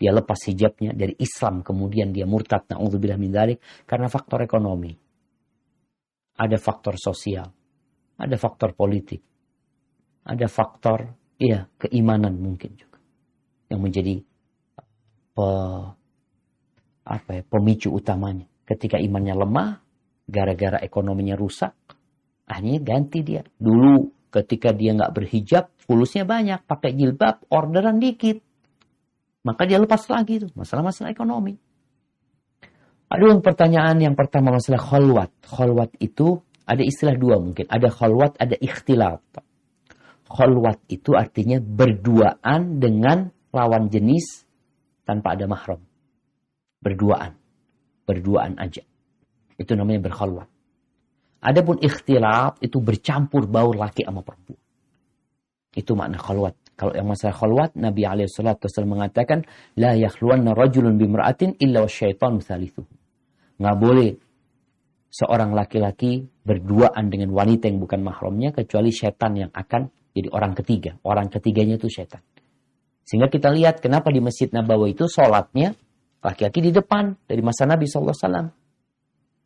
dia lepas hijabnya dari Islam kemudian dia murtad naudzubillah min dzalik karena faktor ekonomi. Ada faktor sosial ada faktor politik ada faktor ya keimanan mungkin juga yang menjadi pe, apa ya, pemicu utamanya. Ketika imannya lemah, gara-gara ekonominya rusak, akhirnya ganti dia. Dulu ketika dia nggak berhijab, fulusnya banyak, pakai jilbab, orderan dikit. Maka dia lepas lagi tuh, masalah-masalah ekonomi. Aduh pertanyaan yang pertama masalah kholwat. Kholwat itu ada istilah dua mungkin. Ada kholwat, ada ikhtilaf. Kholwat itu artinya berduaan dengan lawan jenis tanpa ada mahram. Berduaan. Berduaan aja. Itu namanya berkholwat. Adapun ikhtilaf itu bercampur baur laki sama perempuan. Itu makna kholwat. Kalau yang masalah kholwat, Nabi SAW mengatakan, La yakhluanna rajulun bimra'atin illa syaitan thalithuhu. Nggak boleh seorang laki-laki berduaan dengan wanita yang bukan mahramnya kecuali syaitan yang akan jadi orang ketiga. Orang ketiganya itu setan. Sehingga kita lihat kenapa di Masjid Nabawi itu sholatnya laki-laki di depan dari masa Nabi SAW.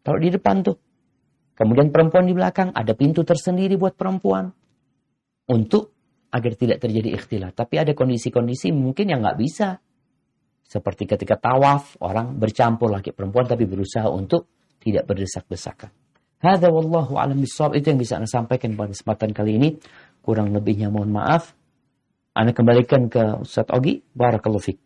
Kalau di depan tuh. Kemudian perempuan di belakang ada pintu tersendiri buat perempuan. Untuk agar tidak terjadi ikhtilat. Tapi ada kondisi-kondisi mungkin yang nggak bisa. Seperti ketika tawaf, orang bercampur laki perempuan tapi berusaha untuk tidak berdesak-desakan. Hada wallahu alam bisawab. Itu yang bisa Anda sampaikan pada kesempatan kali ini. Kurang lebihnya mohon maaf. Anda kembalikan ke Ustaz Ogi. Barakallahu fiqh.